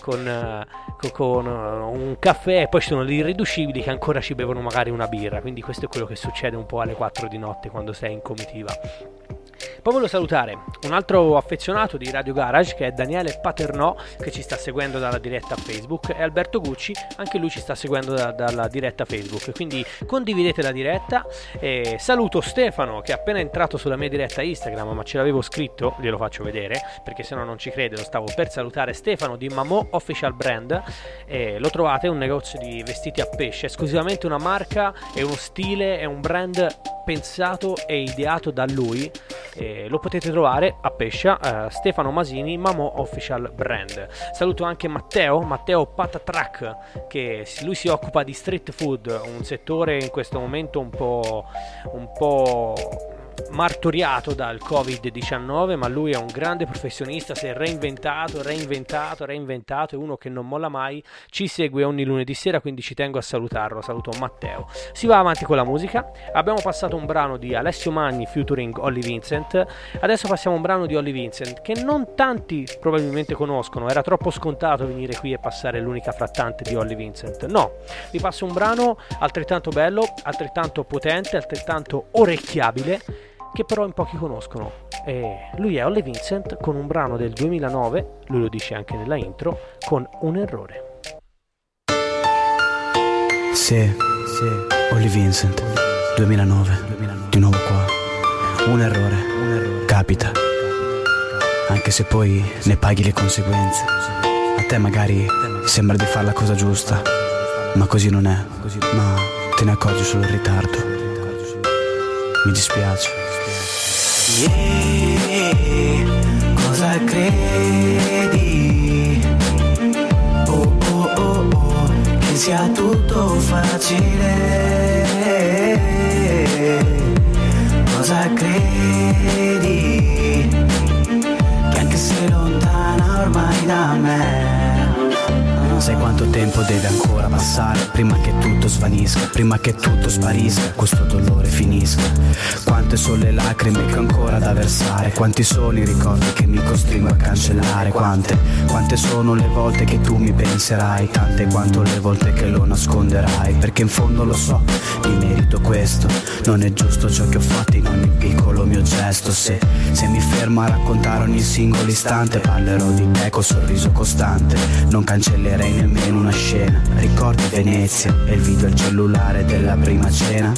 con, con, con un caffè, e poi ci sono gli irriducibili che ancora ci bevono magari una birra, quindi questo è quello che succede un po' alle 4 di notte quando sei in comitiva. Poi voglio salutare un altro affezionato di Radio Garage che è Daniele Paternò che ci sta seguendo dalla diretta Facebook e Alberto Gucci, anche lui ci sta seguendo da, dalla diretta Facebook. Quindi condividete la diretta. E saluto Stefano che è appena entrato sulla mia diretta Instagram, ma ce l'avevo scritto, glielo faccio vedere perché se no non ci crede. Lo stavo per salutare Stefano di Mamò Official Brand. E lo trovate, è un negozio di vestiti a pesce, esclusivamente una marca e uno stile, è un brand pensato e ideato da lui eh, lo potete trovare a Pescia, eh, Stefano Masini, Mamo Official Brand. Saluto anche Matteo, Matteo Patatrack, che lui si occupa di street food, un settore in questo momento un po', un po' martoriato dal Covid-19, ma lui è un grande professionista, si è reinventato, reinventato, reinventato, è uno che non molla mai, ci segue ogni lunedì sera, quindi ci tengo a salutarlo, saluto Matteo. Si va avanti con la musica, abbiamo passato un brano di Alessio Magni featuring Olly Vincent, adesso passiamo a un brano di Olly Vincent che non tanti probabilmente conoscono, era troppo scontato venire qui e passare l'unica frattante di Olly Vincent, no, vi passo un brano altrettanto bello, altrettanto potente, altrettanto orecchiabile, che però in pochi conoscono. E lui è Olly Vincent con un brano del 2009, lui lo dice anche nella intro, con un errore. Sì, sì, Olly Vincent, 2009, 2009, di nuovo qua. Un errore, un errore, capita. Anche se poi ne paghi le conseguenze. A te magari sembra di fare la cosa giusta, ma così non è. Ma te ne accorgi solo in ritardo. Mi dispiace. Cosa credi? Oh oh oh che sia tutto facile. Cosa credi? Che anche se lontana ormai da me Sai quanto tempo deve ancora passare prima che tutto svanisca, prima che tutto sparisca, questo dolore finisca. Quante sono le lacrime che ho ancora da versare, quanti sono i ricordi che mi costringo a cancellare, quante, quante sono le volte che tu mi penserai, tante quanto le volte che lo nasconderai, perché in fondo lo so, mi merito questo, non è giusto ciò che ho fatto in ogni piccolo mio gesto, se, se mi fermo a raccontare ogni singolo istante, parlerò di te col sorriso costante, non cancellerei nemmeno una scena. Ricordi Venezia e il video al cellulare della prima cena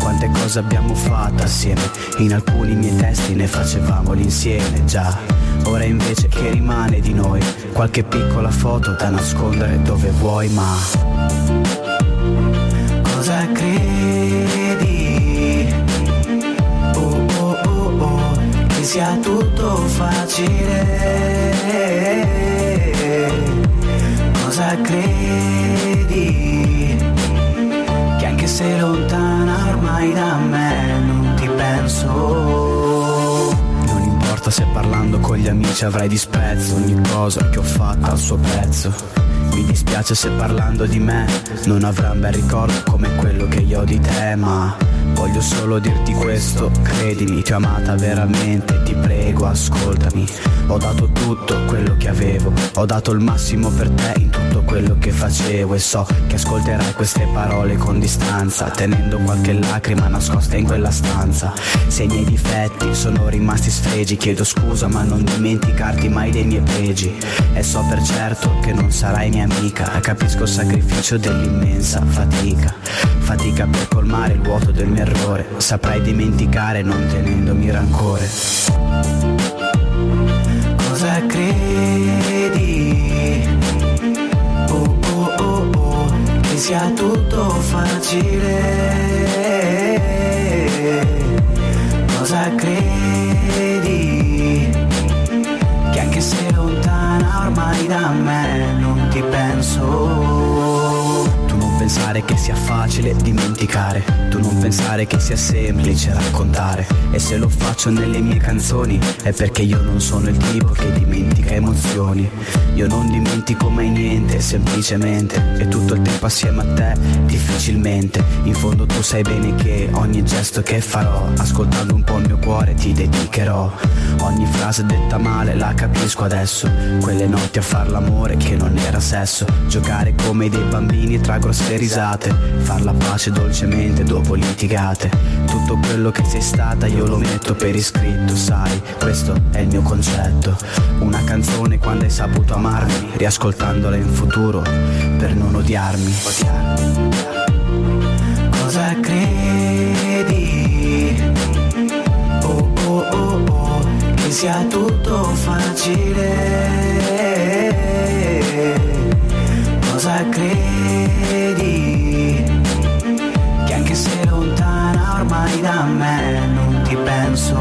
Quante cose abbiamo fatto assieme In alcuni miei testi ne facevamo l'insieme già Ora invece che rimane di noi Qualche piccola foto da nascondere dove vuoi ma Cosa credi? Oh oh oh oh Che sia tutto facile cosa credi? Che anche se lontana ormai da me non ti penso. Non importa se parlando con gli amici avrai disprezzo ogni cosa che ho fatto al suo prezzo. Mi dispiace se parlando di me non avrà un bel ricordo come quello che io ho di te, ma Voglio solo dirti questo, credimi, ti ho amata veramente, ti prego, ascoltami. Ho dato tutto quello che avevo, ho dato il massimo per te in tutto quello che facevo e so che ascolterai queste parole con distanza, tenendo qualche lacrima nascosta in quella stanza. Se i miei difetti sono rimasti sfregi, chiedo scusa ma non dimenticarti mai dei miei pregi. E so per certo che non sarai mia amica, capisco il sacrificio dell'immensa fatica. Fatica per colmare il vuoto del mio errore, saprai dimenticare non tenendomi rancore. Cosa credi? Oh oh oh oh, che sia tutto facile. Cosa credi? Che anche se lontana ormai da me non ti penso pensare che sia facile dimenticare, tu non pensare che sia semplice raccontare. E se lo faccio nelle mie canzoni è perché io non sono il tipo che dimentica emozioni. Io non dimentico mai niente, semplicemente. E tutto il tempo assieme a te, difficilmente. In fondo tu sai bene che ogni gesto che farò, ascoltando un po' il mio cuore, ti dedicherò. Ogni frase detta male la capisco adesso. Quelle notti a far l'amore che non era sesso. Giocare come dei bambini tra grosse risate, far la pace dolcemente dopo litigate. Tutto quello che sei stata io lo metto per iscritto, sai, questo è il mio concetto. Una canzone quando hai saputo amarmi, riascoltandola in futuro per non odiarmi. Cosa credi? Oh oh oh oh, che sia tutto facile cosa credi? Ormai da me non ti penso.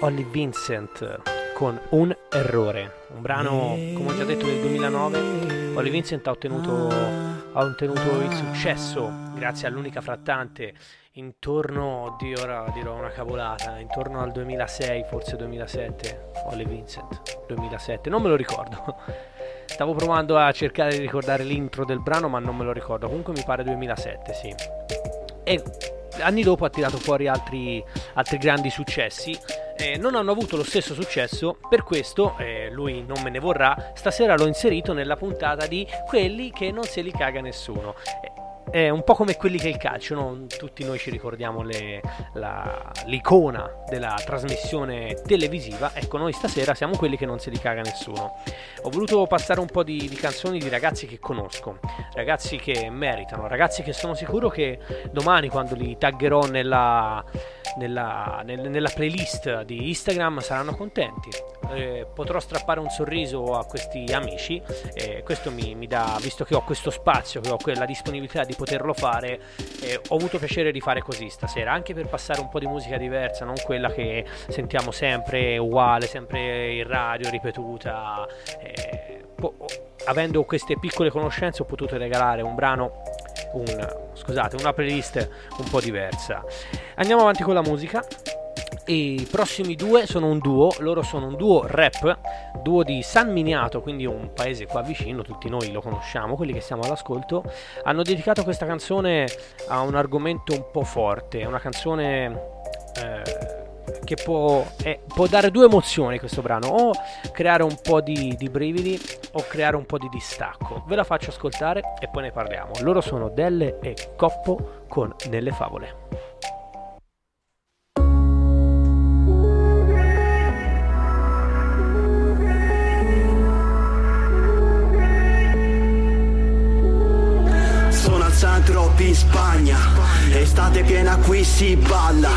Olly Vincent con Un errore, un brano come ho già detto del 2009. Olly Vincent ha ottenuto, ha ottenuto il successo grazie all'unica frattante intorno, di ora dirò una cavolata, intorno al 2006, forse 2007, Olly Vincent, 2007, non me lo ricordo. Stavo provando a cercare di ricordare l'intro del brano, ma non me lo ricordo. Comunque mi pare 2007, sì. E anni dopo ha tirato fuori altri, altri grandi successi. Eh, non hanno avuto lo stesso successo, per questo eh, lui non me ne vorrà. Stasera l'ho inserito nella puntata di quelli che non se li caga nessuno. Eh, è un po' come quelli che il calcio, no? tutti noi ci ricordiamo le, la, l'icona della trasmissione televisiva, ecco noi stasera siamo quelli che non se li caga nessuno. Ho voluto passare un po' di, di canzoni di ragazzi che conosco, ragazzi che meritano, ragazzi che sono sicuro che domani quando li taggerò nella, nella, nel, nella playlist di Instagram saranno contenti. Eh, potrò strappare un sorriso a questi amici e questo mi, mi, dà, visto che ho questo spazio, che ho quella disponibilità di poterlo fare, eh, ho avuto piacere di fare così stasera, anche per passare un po' di musica diversa, non quella che sentiamo sempre uguale, sempre in radio, ripetuta. Eh, po- avendo queste piccole conoscenze ho potuto regalare un brano un, scusate, una playlist un po' diversa. Andiamo avanti con la musica. I prossimi due sono un duo, loro sono un duo rap, duo di San Miniato, quindi un paese qua vicino, tutti noi lo conosciamo, quelli che siamo all'ascolto. Hanno dedicato questa canzone a un argomento un po' forte, una canzone eh, che può, eh, può, dare due emozioni questo brano, o creare un po' di, di, brividi o creare un po' di distacco. Ve la faccio ascoltare e poi ne parliamo. Loro sono Delle e Coppo con Nelle Favole. In Spagna. Estate piena qui si balla.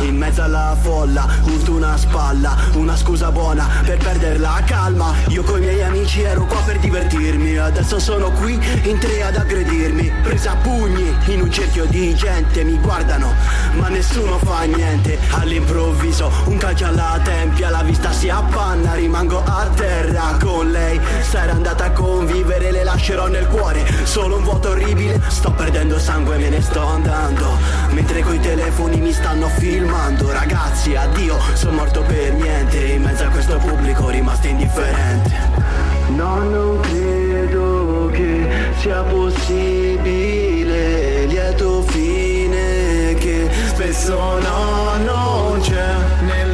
In mezzo alla folla urto una spalla. Una scusa buona per perdere la calma. Io coi miei amici ero qua per divertirmi. Adesso sono qui in tre ad aggredirmi. Presa a pugni in un cerchio di gente Mi guardano ma nessuno fa niente. All'improvviso un calcio alla tempia La vista si appanna rimango a terra con lei. Sarà andata a convivere le lascerò nel cuore. Solo un vuoto Sto perdendo sangue, e me ne sto andando. Mentre coi telefoni mi stanno filmando. Ragazzi, addio, sono morto per niente. In mezzo a questo pubblico rimasto indifferente. No, non credo che sia possibile. Lieto fine che spesso no, non c'è nel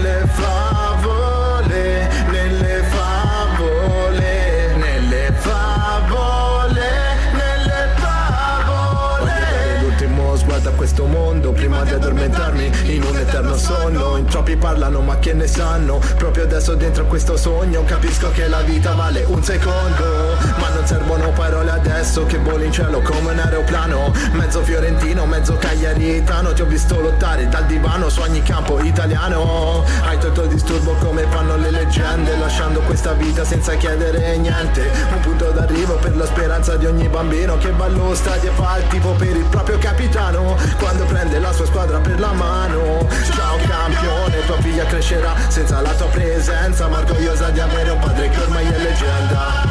sguardo a questo mondo prima di addormentarmi in un eterno sonno. In troppi parlano ma che ne sanno? Proprio adesso dentro questo sogno capisco che la vita vale un secondo. Ma non servono parole adesso che voli in cielo come un aeroplano. Mezzo fiorentino, mezzo cagliaritano. Ti ho visto lottare dal divano su ogni campo italiano. Hai tolto il disturbo come fanno le leggende. Lasciando questa vita senza chiedere niente. Un punto d'arrivo per la speranza di ogni bambino che va allo stadio e fa il tipo per il proprio capitano. Quando prende la sua squadra per la mano. Ciao campione, tua figlia crescerà senza la tua presenza. Ma orgogliosa di avere un padre che ormai è leggenda.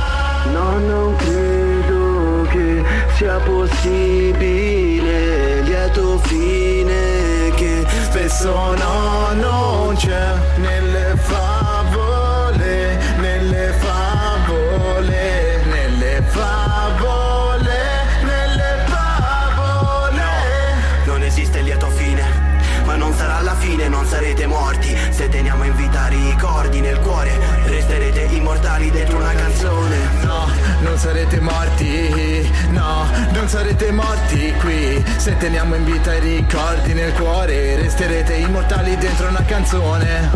No, non credo che sia possibile lieto fine che Spesso no, non c'è nelle favole, ricordi nel cuore, resterete immortali dentro una canzone. No, non sarete morti, no, non sarete morti qui. Se teniamo in vita i ricordi nel cuore, resterete immortali dentro una canzone.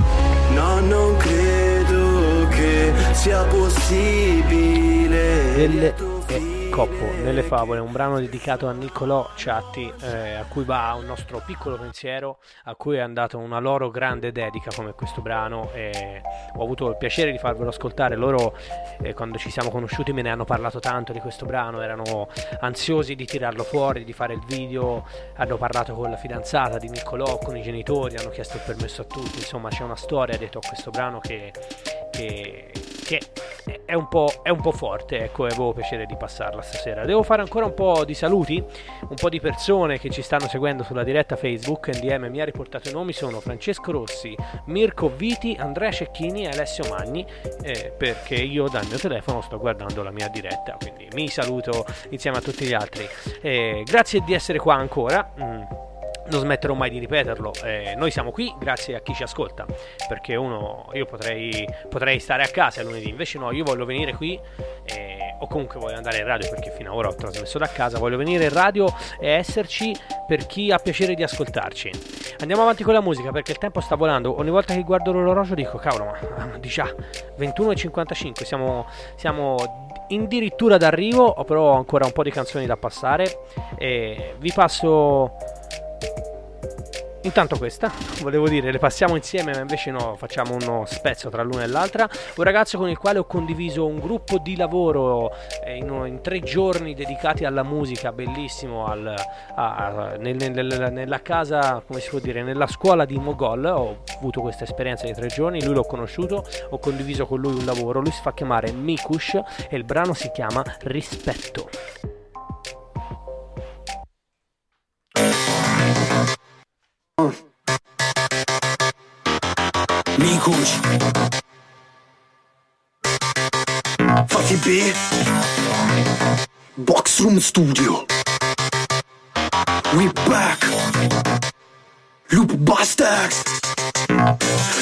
No, non credo che sia possibile. E fine Coppo, nelle favole, un brano dedicato a Niccolò Ciatti, eh, a cui va un nostro piccolo pensiero, a cui è andata una loro grande dedica come questo brano. E ho avuto il piacere di farvelo ascoltare. Loro, eh, quando ci siamo conosciuti, me ne hanno parlato tanto di questo brano. Erano ansiosi di tirarlo fuori, di fare il video. Hanno parlato con la fidanzata di Niccolò, con i genitori, hanno chiesto il permesso a tutti. Insomma, c'è una storia dietro a questo brano che, che, che è, un po', è un po' forte. Ecco, e avevo piacere di passarla stasera. Devo fare ancora un po' di saluti, un po' di persone che ci stanno seguendo sulla diretta Facebook. NDM mi ha riportato i nomi: sono Francesco Rossi, Mirko Viti, Andrea Cecchini e Alessio Magni. eh, perché io dal mio telefono sto guardando la mia diretta. Quindi mi saluto insieme a tutti gli altri. Eh, grazie di essere qua ancora. Mm non smetterò mai di ripeterlo. eh, noi siamo qui grazie a chi ci ascolta. Perché uno, io potrei, potrei stare a casa il lunedì, invece no, io voglio venire qui. eh, o comunque voglio andare in radio perché fino ad ora ho trasmesso da casa. Voglio venire in radio e esserci per chi ha piacere di ascoltarci. Andiamo avanti con la musica perché il tempo sta volando. Ogni volta che guardo l'orologio dico, cavolo, ma già 21.55, siamo, siamo addirittura d'arrivo. Ho però ancora un po' di canzoni da passare. E vi passo. Intanto questa, volevo dire, le passiamo insieme, ma invece no, facciamo uno spezzo tra l'una e l'altra. Un ragazzo con il quale ho condiviso un gruppo di lavoro eh, in, in tre giorni dedicati alla musica, bellissimo, al- a- a- nel- nel- nella casa, come si può dire, nella scuola di Mogol. Ho avuto questa esperienza di tre giorni, lui l'ho conosciuto, ho condiviso con lui un lavoro. Lui si fa chiamare Mikush e il brano si chiama Rispetto. Mikush Fatti B Box Room Studio. We back. Loop Busters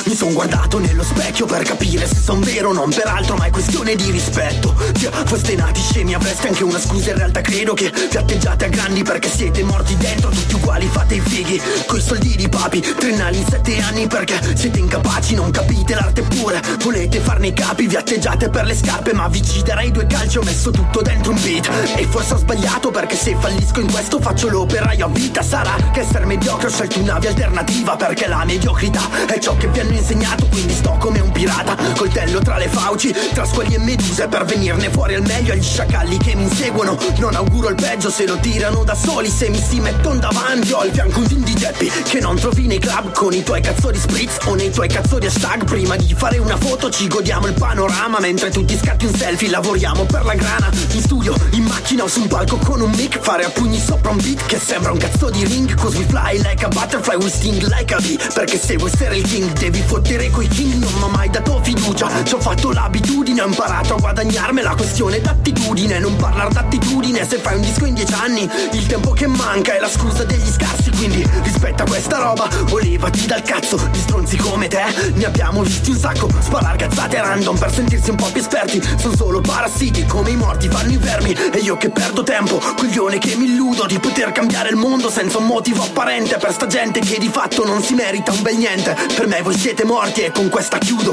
Mi son guardato nello specchio per capire se son vero o non. Peraltro ma è questione di rispetto. Zia, foste nati scemi avreste anche una scusa. In realtà credo che vi atteggiate a grandi perché siete morti dentro tutti uguali fate i fighi. Coi soldi di papi triennali in sette anni perché siete incapaci non capite l'arte pure. Volete farne i capi vi atteggiate per le scarpe ma vi ci darei due calci ho messo tutto dentro un beat. E forse ho sbagliato perché se fallisco in questo faccio l'operaio. A vita Sarà che essere mediocre ho scelto una via alternativa perché la mediocrità è ciò che vi hanno insegnato quindi sto come un pirata. Coltello tra le fauci, tra squali e meduse per venirne fuori al meglio. Agli sciacalli che mi inseguono. Non auguro il peggio se lo tirano da soli. Se mi si mettono davanti Ho al fianco un di Geppi che non trovi nei club con i tuoi cazzo di spritz o nei tuoi cazzo di hashtag. Prima di fare una foto, ci godiamo il panorama. Mentre tu ti scatti un selfie, lavoriamo per la grana. In studio, in macchina o su un palco con un mic Fare a pugni sopra un beat che sembra un cazzo di ring. Cause we fly like a butterfly, we sting like a bee. Perché se vuoi essere il king, devi fottere coi king Non mi ha mai dato fiducia, ci ho fatto l'abitudine Ho imparato a guadagnarmela, la questione d'attitudine. Non parlare d'attitudine, se fai un disco in dieci anni. Il tempo che manca è la scusa degli scarsi Quindi rispetta questa roba, o levati dal cazzo Di stronzi come te, ne abbiamo visti un sacco Sparar cazzate random per sentirsi un po' più esperti. Sono solo parassiti, come i morti fanno i vermi. E io che perdo tempo, coglione che mi illudo Di poter cambiare il mondo senza un motivo apparente. Per sta gente che di fatto non si merita un bel niente Per me voi siete morti e con questa chiudo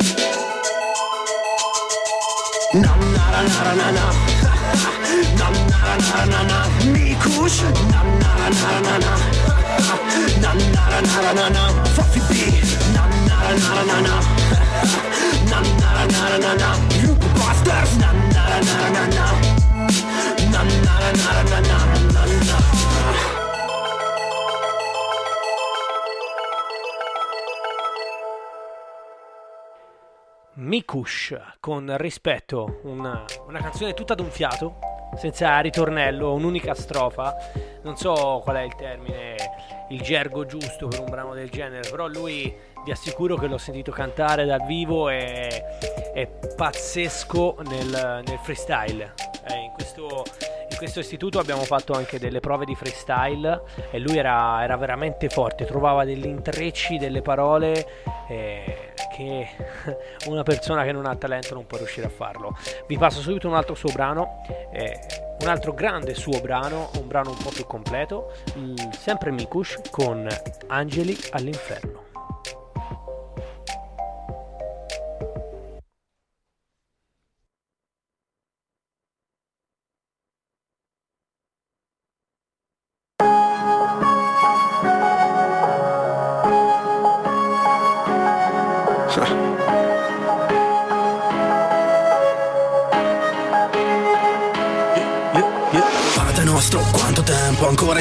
Na na na na na Na na na na na Mikush Na na B Na na na Na na na na na Na na na na na na Mikush con rispetto, una, una canzone tutta ad un fiato, senza ritornello, un'unica strofa. Non so qual è il termine, il gergo giusto per un brano del genere, però lui vi assicuro che l'ho sentito cantare dal vivo e è pazzesco nel, nel freestyle. Eh, in, questo, questo istituto abbiamo fatto anche delle prove di freestyle e lui era, era veramente forte, trovava degli intrecci, delle parole eh, che una persona che non ha talento non può riuscire a farlo. Vi passo subito un altro suo brano. eh, un altro grande suo brano, un brano un po' più completo, il- sempre Mikush con Angeli all'inferno.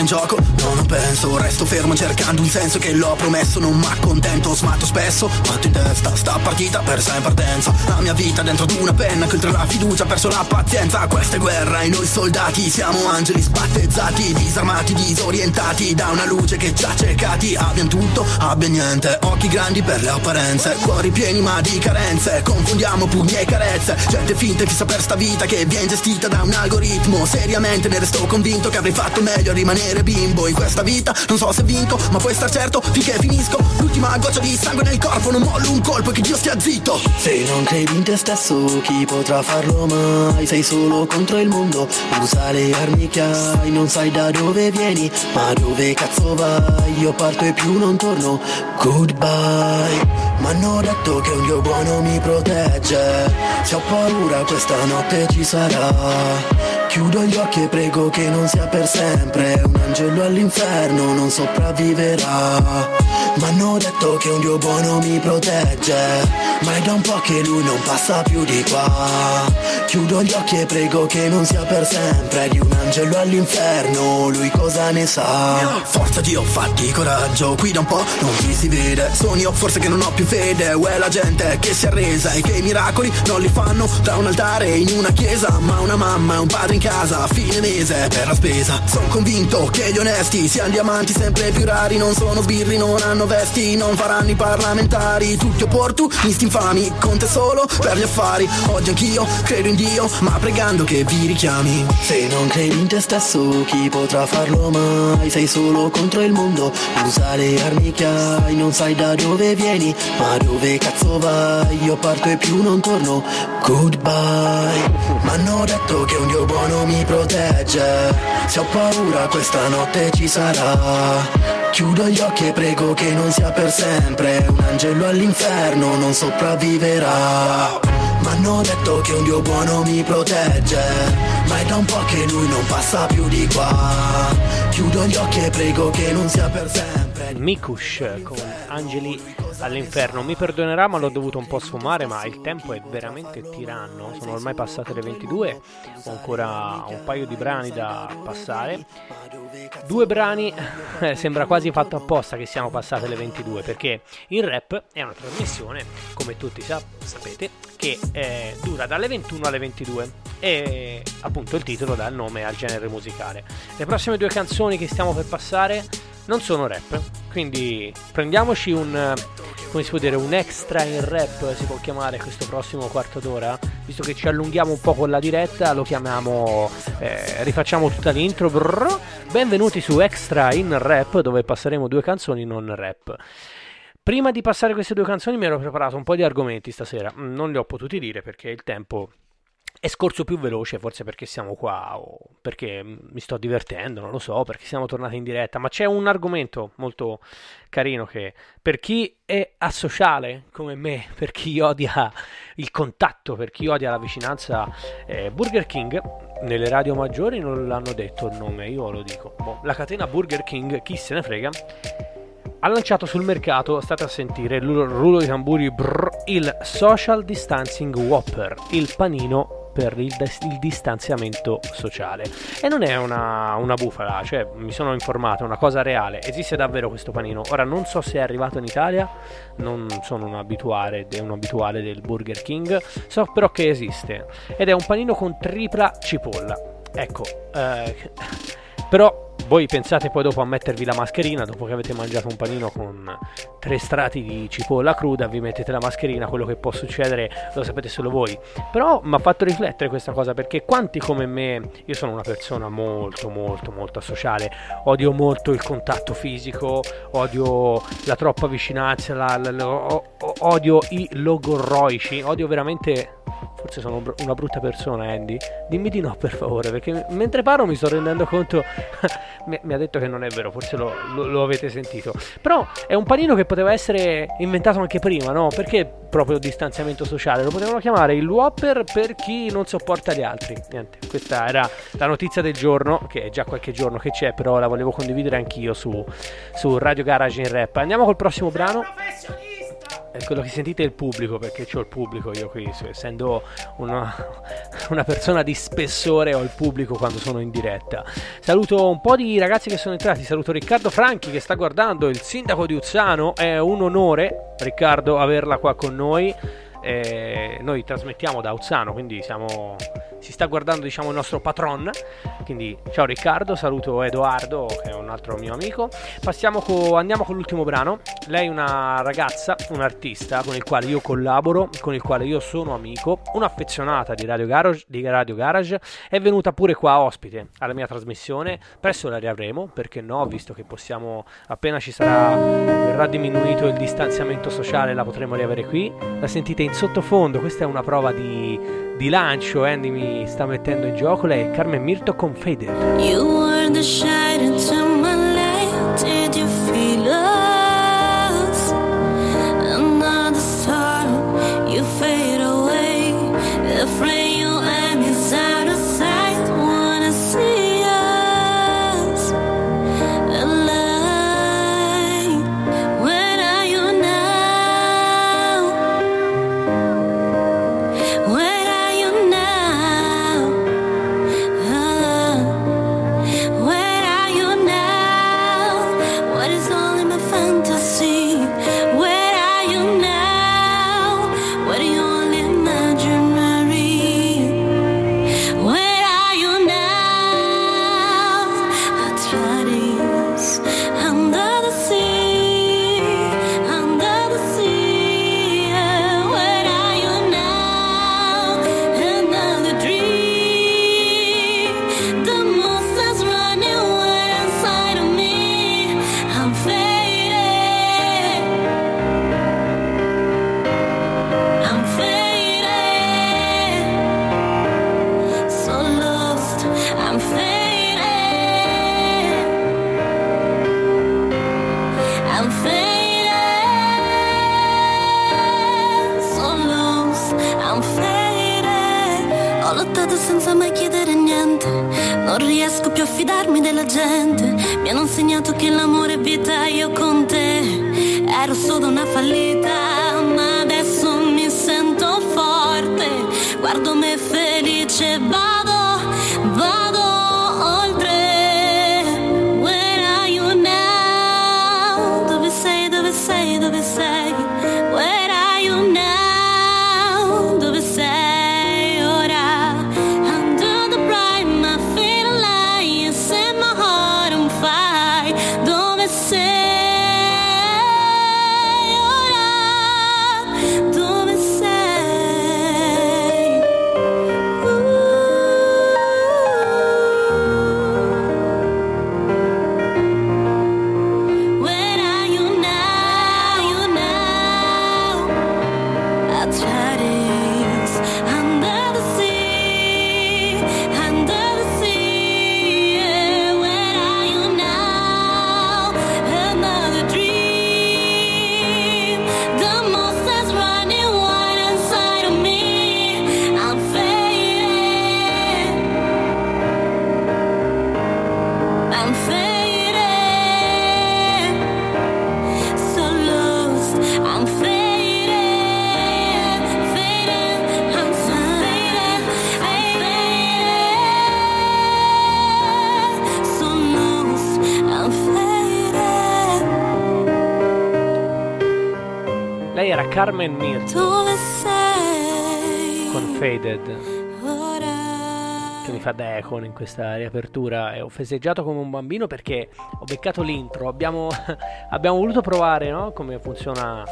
Tempo ancora in gioco? Non lo penso, resto fermo cercando un senso che l'ho promesso Non m'accontento, smatto spesso, fatto in testa Sta partita persa in partenza La mia vita dentro ad una penna che oltre la fiducia ha perso la pazienza. Questa è guerra e noi soldati siamo angeli sbattezzati Disarmati, disorientati da una luce che ci ha cercati. Abbiamo tutto, abbiamo niente, occhi grandi per le apparenze. Cuori pieni ma di carenze, confondiamo pugni e carezze. Gente finta e fissa per sta vita che viene gestita da un algoritmo. Seriamente ne resto convinto che avrei fatto meglio a rimanere bimbo In questa vita non so se vinco, ma puoi star certo finché finisco. L'ultima goccia di sangue nel corpo, non mollo un colpo e che Dio stia zitto. Se non credi in te stesso, chi potrà farlo mai? Sei solo contro il mondo, usa le armi che hai Non sai da dove vieni, ma dove cazzo vai? Io parto e più non torno, goodbye. M'hanno detto che un Dio buono mi protegge. Se ho paura questa notte ci sarà Chiudo gli occhi e prego che non sia per sempre Un angelo all'inferno non sopravviverà. M'hanno detto che un Dio buono mi protegge Ma è da un po' che lui non passa più di qua. Chiudo gli occhi e prego che non sia per sempre Di un angelo all'inferno, lui cosa ne sa? Forza Dio, fatti coraggio, qui da un po' non ti si vede. Sono io forse che non ho più fede Uè la gente che si è arresa e che i miracoli non li fanno Tra un altare in una chiesa Ma una mamma e un padre in casa a fine mese per la spesa. Sono convinto che gli onesti siano diamanti sempre più rari Non sono sbirri, non hanno vesti, non faranno i parlamentari. Tutti opportunisti infami, con te solo per gli affari. Oggi anch'io credo in Dio, ma pregando che vi richiami. Se non credi in te stesso, chi potrà farlo mai? Sei solo contro il mondo, usa le armi che hai Non sai da dove vieni, ma dove cazzo vai? Io parto e più non torno, goodbye. M'hanno detto che un Dio buono mi protegge. Se ho paura questa notte ci sarà. Chiudo gli occhi e prego che non sia per sempre. Un angelo all'inferno non sopravviverà. M'hanno detto che un Dio buono mi protegge. Ma è da un po' che lui non passa più di qua. Chiudo gli occhi e prego che non sia per sempre Mikush con Angeli all'inferno. Mi perdonerà, ma l'ho dovuto un po' sfumare, ma il tempo è veramente tiranno. Sono ormai passate le 22, ho ancora un paio di brani da passare. Due brani, eh, sembra quasi fatto apposta che siano passate le 22, perché il rap è una trasmissione, come tutti sa- sapete, che eh, dura dalle 21 alle 22 e appunto il titolo dà il nome al genere musicale. Le prossime due canzoni che stiamo per passare non sono rap, quindi prendiamoci un, come si può dire, un extra in rap, si può chiamare questo prossimo quarto d'ora, visto che ci allunghiamo un po' con la diretta, lo chiamiamo, eh, rifacciamo tutta l'intro, brrr. benvenuti su extra in rap, dove passeremo due canzoni non rap. Prima di passare queste due canzoni mi ero preparato un po' di argomenti stasera, non li ho potuti dire perché il tempo è scorso più veloce, forse perché siamo qua o perché mi sto divertendo, non lo so, perché siamo tornati in diretta, ma c'è un argomento molto carino che per chi è asociale come me, per chi odia il contatto, per chi odia la vicinanza, eh, Burger King, nelle radio maggiori non l'hanno detto il nome, io lo dico. Boh, la catena Burger King, chi se ne frega, ha lanciato sul mercato, state a sentire, il rullo di tamburi, brr, il Social Distancing Whopper, il panino per il, il, distanziamento sociale. E non è una, una, bufala, cioè mi sono informato, è una cosa reale, esiste davvero questo panino. Ora non so se è arrivato in Italia, non sono un abituale, un abituale del Burger King, so però che esiste. Ed è un panino con tripla cipolla. Ecco, eh, però voi pensate poi dopo a mettervi la mascherina, dopo che avete mangiato un panino con tre strati di cipolla cruda, vi mettete la mascherina, quello che può succedere lo sapete solo voi. Però mi ha fatto riflettere questa cosa perché quanti come me, io sono una persona molto molto molto sociale, odio molto il contatto fisico, odio la troppa vicinanza, la, la, la, odio i logorroici, odio veramente forse sono una brutta persona Andy. Dimmi di no per favore perché mentre parlo mi sto rendendo conto mi, mi, ha detto che non è vero forse lo, lo, lo, avete sentito. Però è un panino che poteva essere inventato anche prima no? perché proprio distanziamento sociale? Lo potevano chiamare il Whopper per chi non sopporta gli altri. Niente questa era la notizia del giorno che è già qualche giorno che c'è però la volevo condividere anch'io su, su Radio Garage in Rap. Andiamo col prossimo brano quello che sentite è il pubblico, perché ho il pubblico io qui, essendo una, una, persona di spessore ho il pubblico quando sono in diretta. Saluto un po' di ragazzi che sono entrati, saluto Riccardo Franchi che sta guardando, il sindaco di Uzzano, è un onore Riccardo averla qua con noi. Eh, noi trasmettiamo da Uzzano, quindi siamo, si sta guardando diciamo, il nostro patron. Quindi ciao Riccardo, saluto Edoardo che è un altro mio amico. Co- andiamo con l'ultimo brano. Lei è una ragazza, un'artista con il quale io collaboro, con il quale io sono amico, un'affezionata di Radio Garage, di Radio Garage è venuta pure qua ospite alla mia trasmissione. Presto la riavremo, perché no, visto che possiamo, appena ci sarà, verrà diminuito il distanziamento sociale, la potremo riavere qui. La sentite in sottofondo, questa è una prova di, di lancio, Andy mi sta mettendo in gioco, lei è Carmen Mirto con Faded. You were the shadow to my light, fidarmi della gente. Mi hanno insegnato che l'amore è vita, io con te ero solo una fallita, ma adesso mi sento forte. Guardo me felice, vado, Carmen Mirth Dove sei? con Faded. Che mi fa da eco in questa riapertura e ho festeggiato come un bambino perché ho beccato l'intro abbiamo, abbiamo voluto provare no? come funziona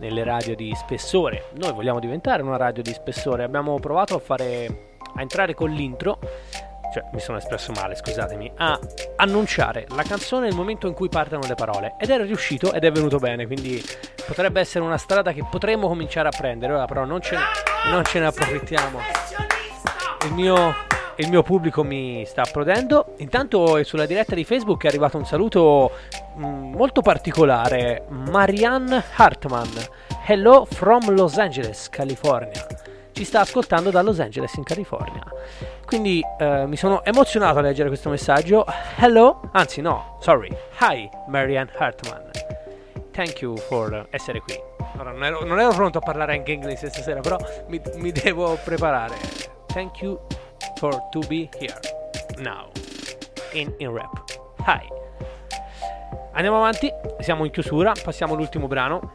nelle radio di spessore noi vogliamo diventare una radio di spessore abbiamo provato a fare a entrare con l'intro cioè mi sono espresso male scusatemi a annunciare la canzone nel momento in cui partono le parole ed era riuscito ed è venuto bene quindi potrebbe essere una strada che potremmo cominciare a prendere ora però non ce ne, non ce ne approfittiamo il mio, il mio pubblico mi sta applaudendo. Intanto sulla diretta di Facebook è arrivato un saluto mm, molto particolare. Marianne Hartman. Hello from Los Angeles, California. Ci sta ascoltando da Los Angeles in California. Quindi eh, mi sono emozionato a leggere questo messaggio. Hello, anzi no, sorry. Hi, Marianne Hartman. Thank you for essere qui. Ora, non, ero, non ero pronto a parlare anche inglese stasera, però mi, mi devo preparare. Thank you for to be here now in, in rap. Hi. Andiamo avanti, siamo in chiusura, passiamo all'ultimo brano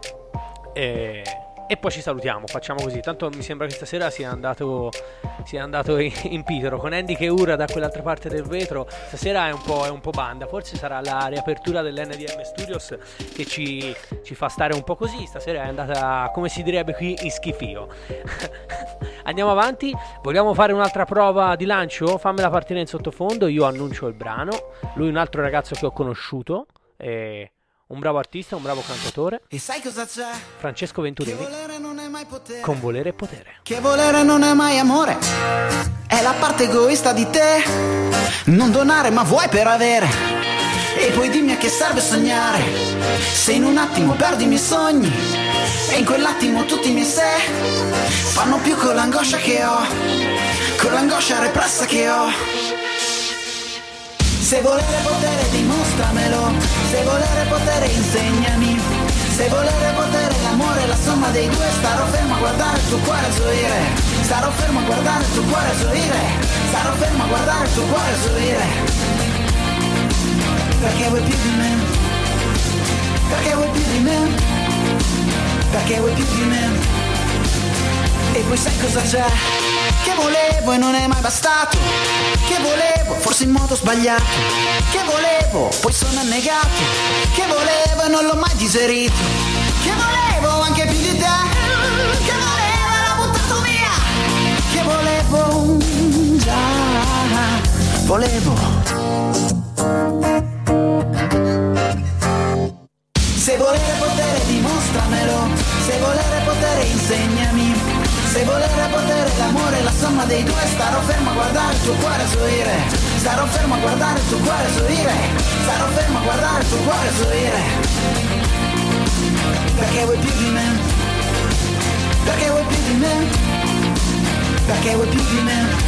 e, e poi ci salutiamo. Facciamo così. Tanto mi sembra che stasera sia andato, sia andato in, in pitoro con Andy che ura da quell'altra parte del vetro. Stasera è un po', è un po' banda. Forse sarà la riapertura dell'NDM Studios che ci, ci fa stare un po' così. Stasera è andata, come si direbbe qui, in schifio. Andiamo avanti, vogliamo fare un'altra prova di lancio? Fammela partire in sottofondo, io annuncio il brano. Lui è un altro ragazzo che ho conosciuto, è un bravo artista, un bravo cantatore, E sai cosa c'è? Francesco Che Venturini, volere non è mai potere. con volere e potere. Che volere non è mai amore. È la parte egoista di te. Non donare ma vuoi per avere. E poi dimmi a che serve sognare. Se in un attimo perdi i miei sogni. E in quell'attimo tutti i miei sé fanno più con l'angoscia che ho. Con l'angoscia repressa che ho. Se volere potere dimostramelo, se volere potere insegnami, se volere potere l'amore la somma dei due, starò fermo a guardare il tuo cuore gioire, starò fermo a guardare il tuo cuore gioire, starò fermo a guardare il tuo cuore gioire. Perché vuoi più di me? Perché vuoi più di me? Perché vuoi più di me? E poi sai cosa c'è? Che volevo e non è mai bastato. Che volevo, forse in modo sbagliato. Che volevo, poi sono annegato. Che volevo e non l'ho mai digerito. Che volevo anche più di te. Che volevo e l'ho buttato via. Che volevo già. Volevo somma dei due Starò fermo a guardare il tuo cuore gioire Starò fermo a guardare il tuo cuore gioire Starò fermo a guardare il tuo cuore gioire Perché vuoi più di me? Perché vuoi più di me? Perché vuoi più di me?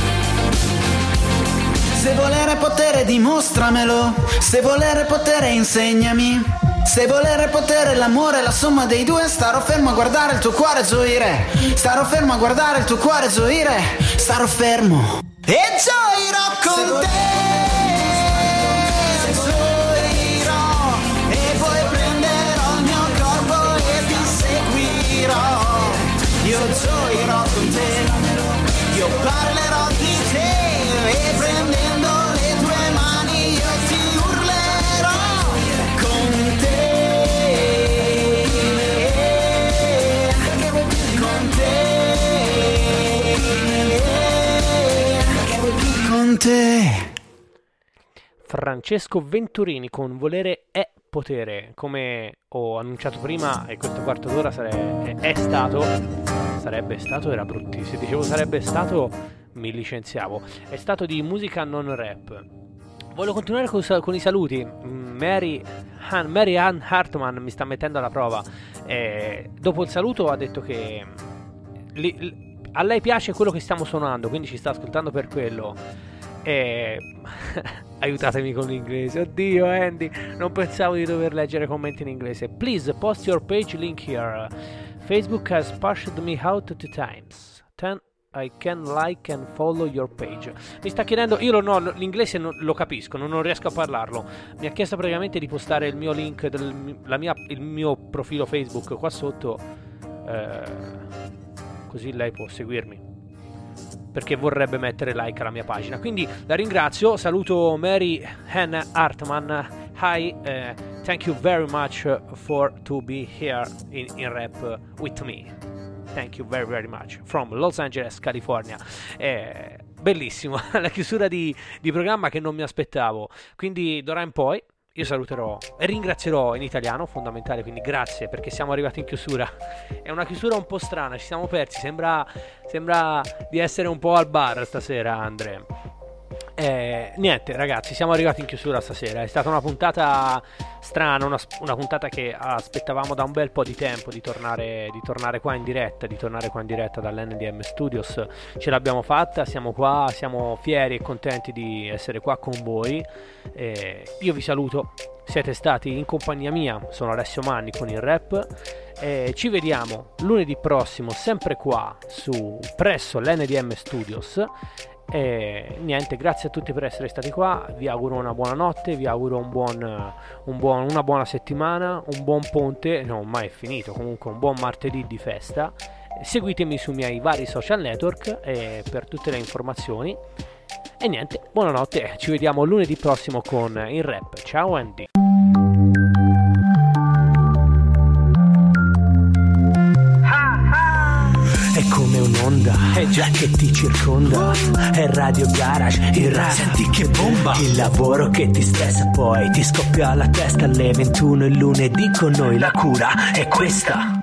Se volere potere dimostramelo, se volere potere insegnami. Se volere potere l'amore è la somma dei due, starò fermo a guardare il tuo cuore gioire. Starò fermo a guardare il tuo cuore gioire. Starò fermo e gioirò con te. Te. Francesco Venturini con Volere è potere. Come ho annunciato prima, e questo quarto d'ora sare- è, stato. Sarebbe stato, era bruttissimo. Se dicevo sarebbe stato, mi licenziavo. È stato di musica non rap. Voglio continuare con, con i saluti. Mm, Mary, Han, Mary Ann Hartman mi sta mettendo alla prova. Eh, dopo il saluto ha detto che li- li- a lei piace quello che stiamo suonando, quindi ci sta ascoltando per quello. E aiutatemi con l'inglese. Oddio, Andy, non pensavo di dover leggere commenti in inglese. Please post your page link here. Facebook has pushed me out two times. Then I can like and follow your page. Mi sta chiedendo, io no, l'inglese non, lo capisco, non, non, riesco a parlarlo. Mi ha chiesto praticamente di postare il mio link, del, mia, il mio profilo Facebook qua sotto. Eh, così lei può seguirmi perché vorrebbe mettere like alla mia pagina. Quindi la ringrazio, saluto Mary Ann Hartman. Hi, uh, thank you very much for to be here in, in rap with me. Thank you very very much from Los Angeles, California. Eh, bellissimo, la chiusura di, di programma che non mi aspettavo. Quindi d'ora in poi io saluterò e ringrazierò in italiano, fondamentale, quindi grazie perché siamo arrivati in chiusura. È una chiusura un po' strana, ci siamo persi, sembra, sembra di essere un po' al bar stasera, Andre. Eh, niente, ragazzi, siamo arrivati in chiusura stasera. È stata una puntata strana, una, una, puntata che aspettavamo da un bel po' di tempo di tornare, di tornare qua in diretta, di tornare qua in diretta dall'NDM Studios. Ce l'abbiamo fatta, siamo qua, siamo fieri e contenti di essere qua con voi. Eh, io vi saluto, siete stati in compagnia mia, sono Alessio Manni con il rap. Eh, ci vediamo lunedì prossimo, sempre qua su presso l'NDM Studios. E niente, grazie a tutti per essere stati qua. Vi auguro una buona notte, vi auguro un buon, un buon, una buona settimana, un buon ponte. No, mai è finito. Comunque, un buon martedì di festa. Seguitemi sui miei vari social network eh, per tutte le informazioni. E niente, buonanotte. Ci vediamo lunedì prossimo con il rap. Ciao, Andy. Già che ti circonda. È Radio Garage, il rap. Senti che bomba! Il lavoro che ti stressa poi ti scoppia la testa alle 21 il lunedì con noi. La cura è questa.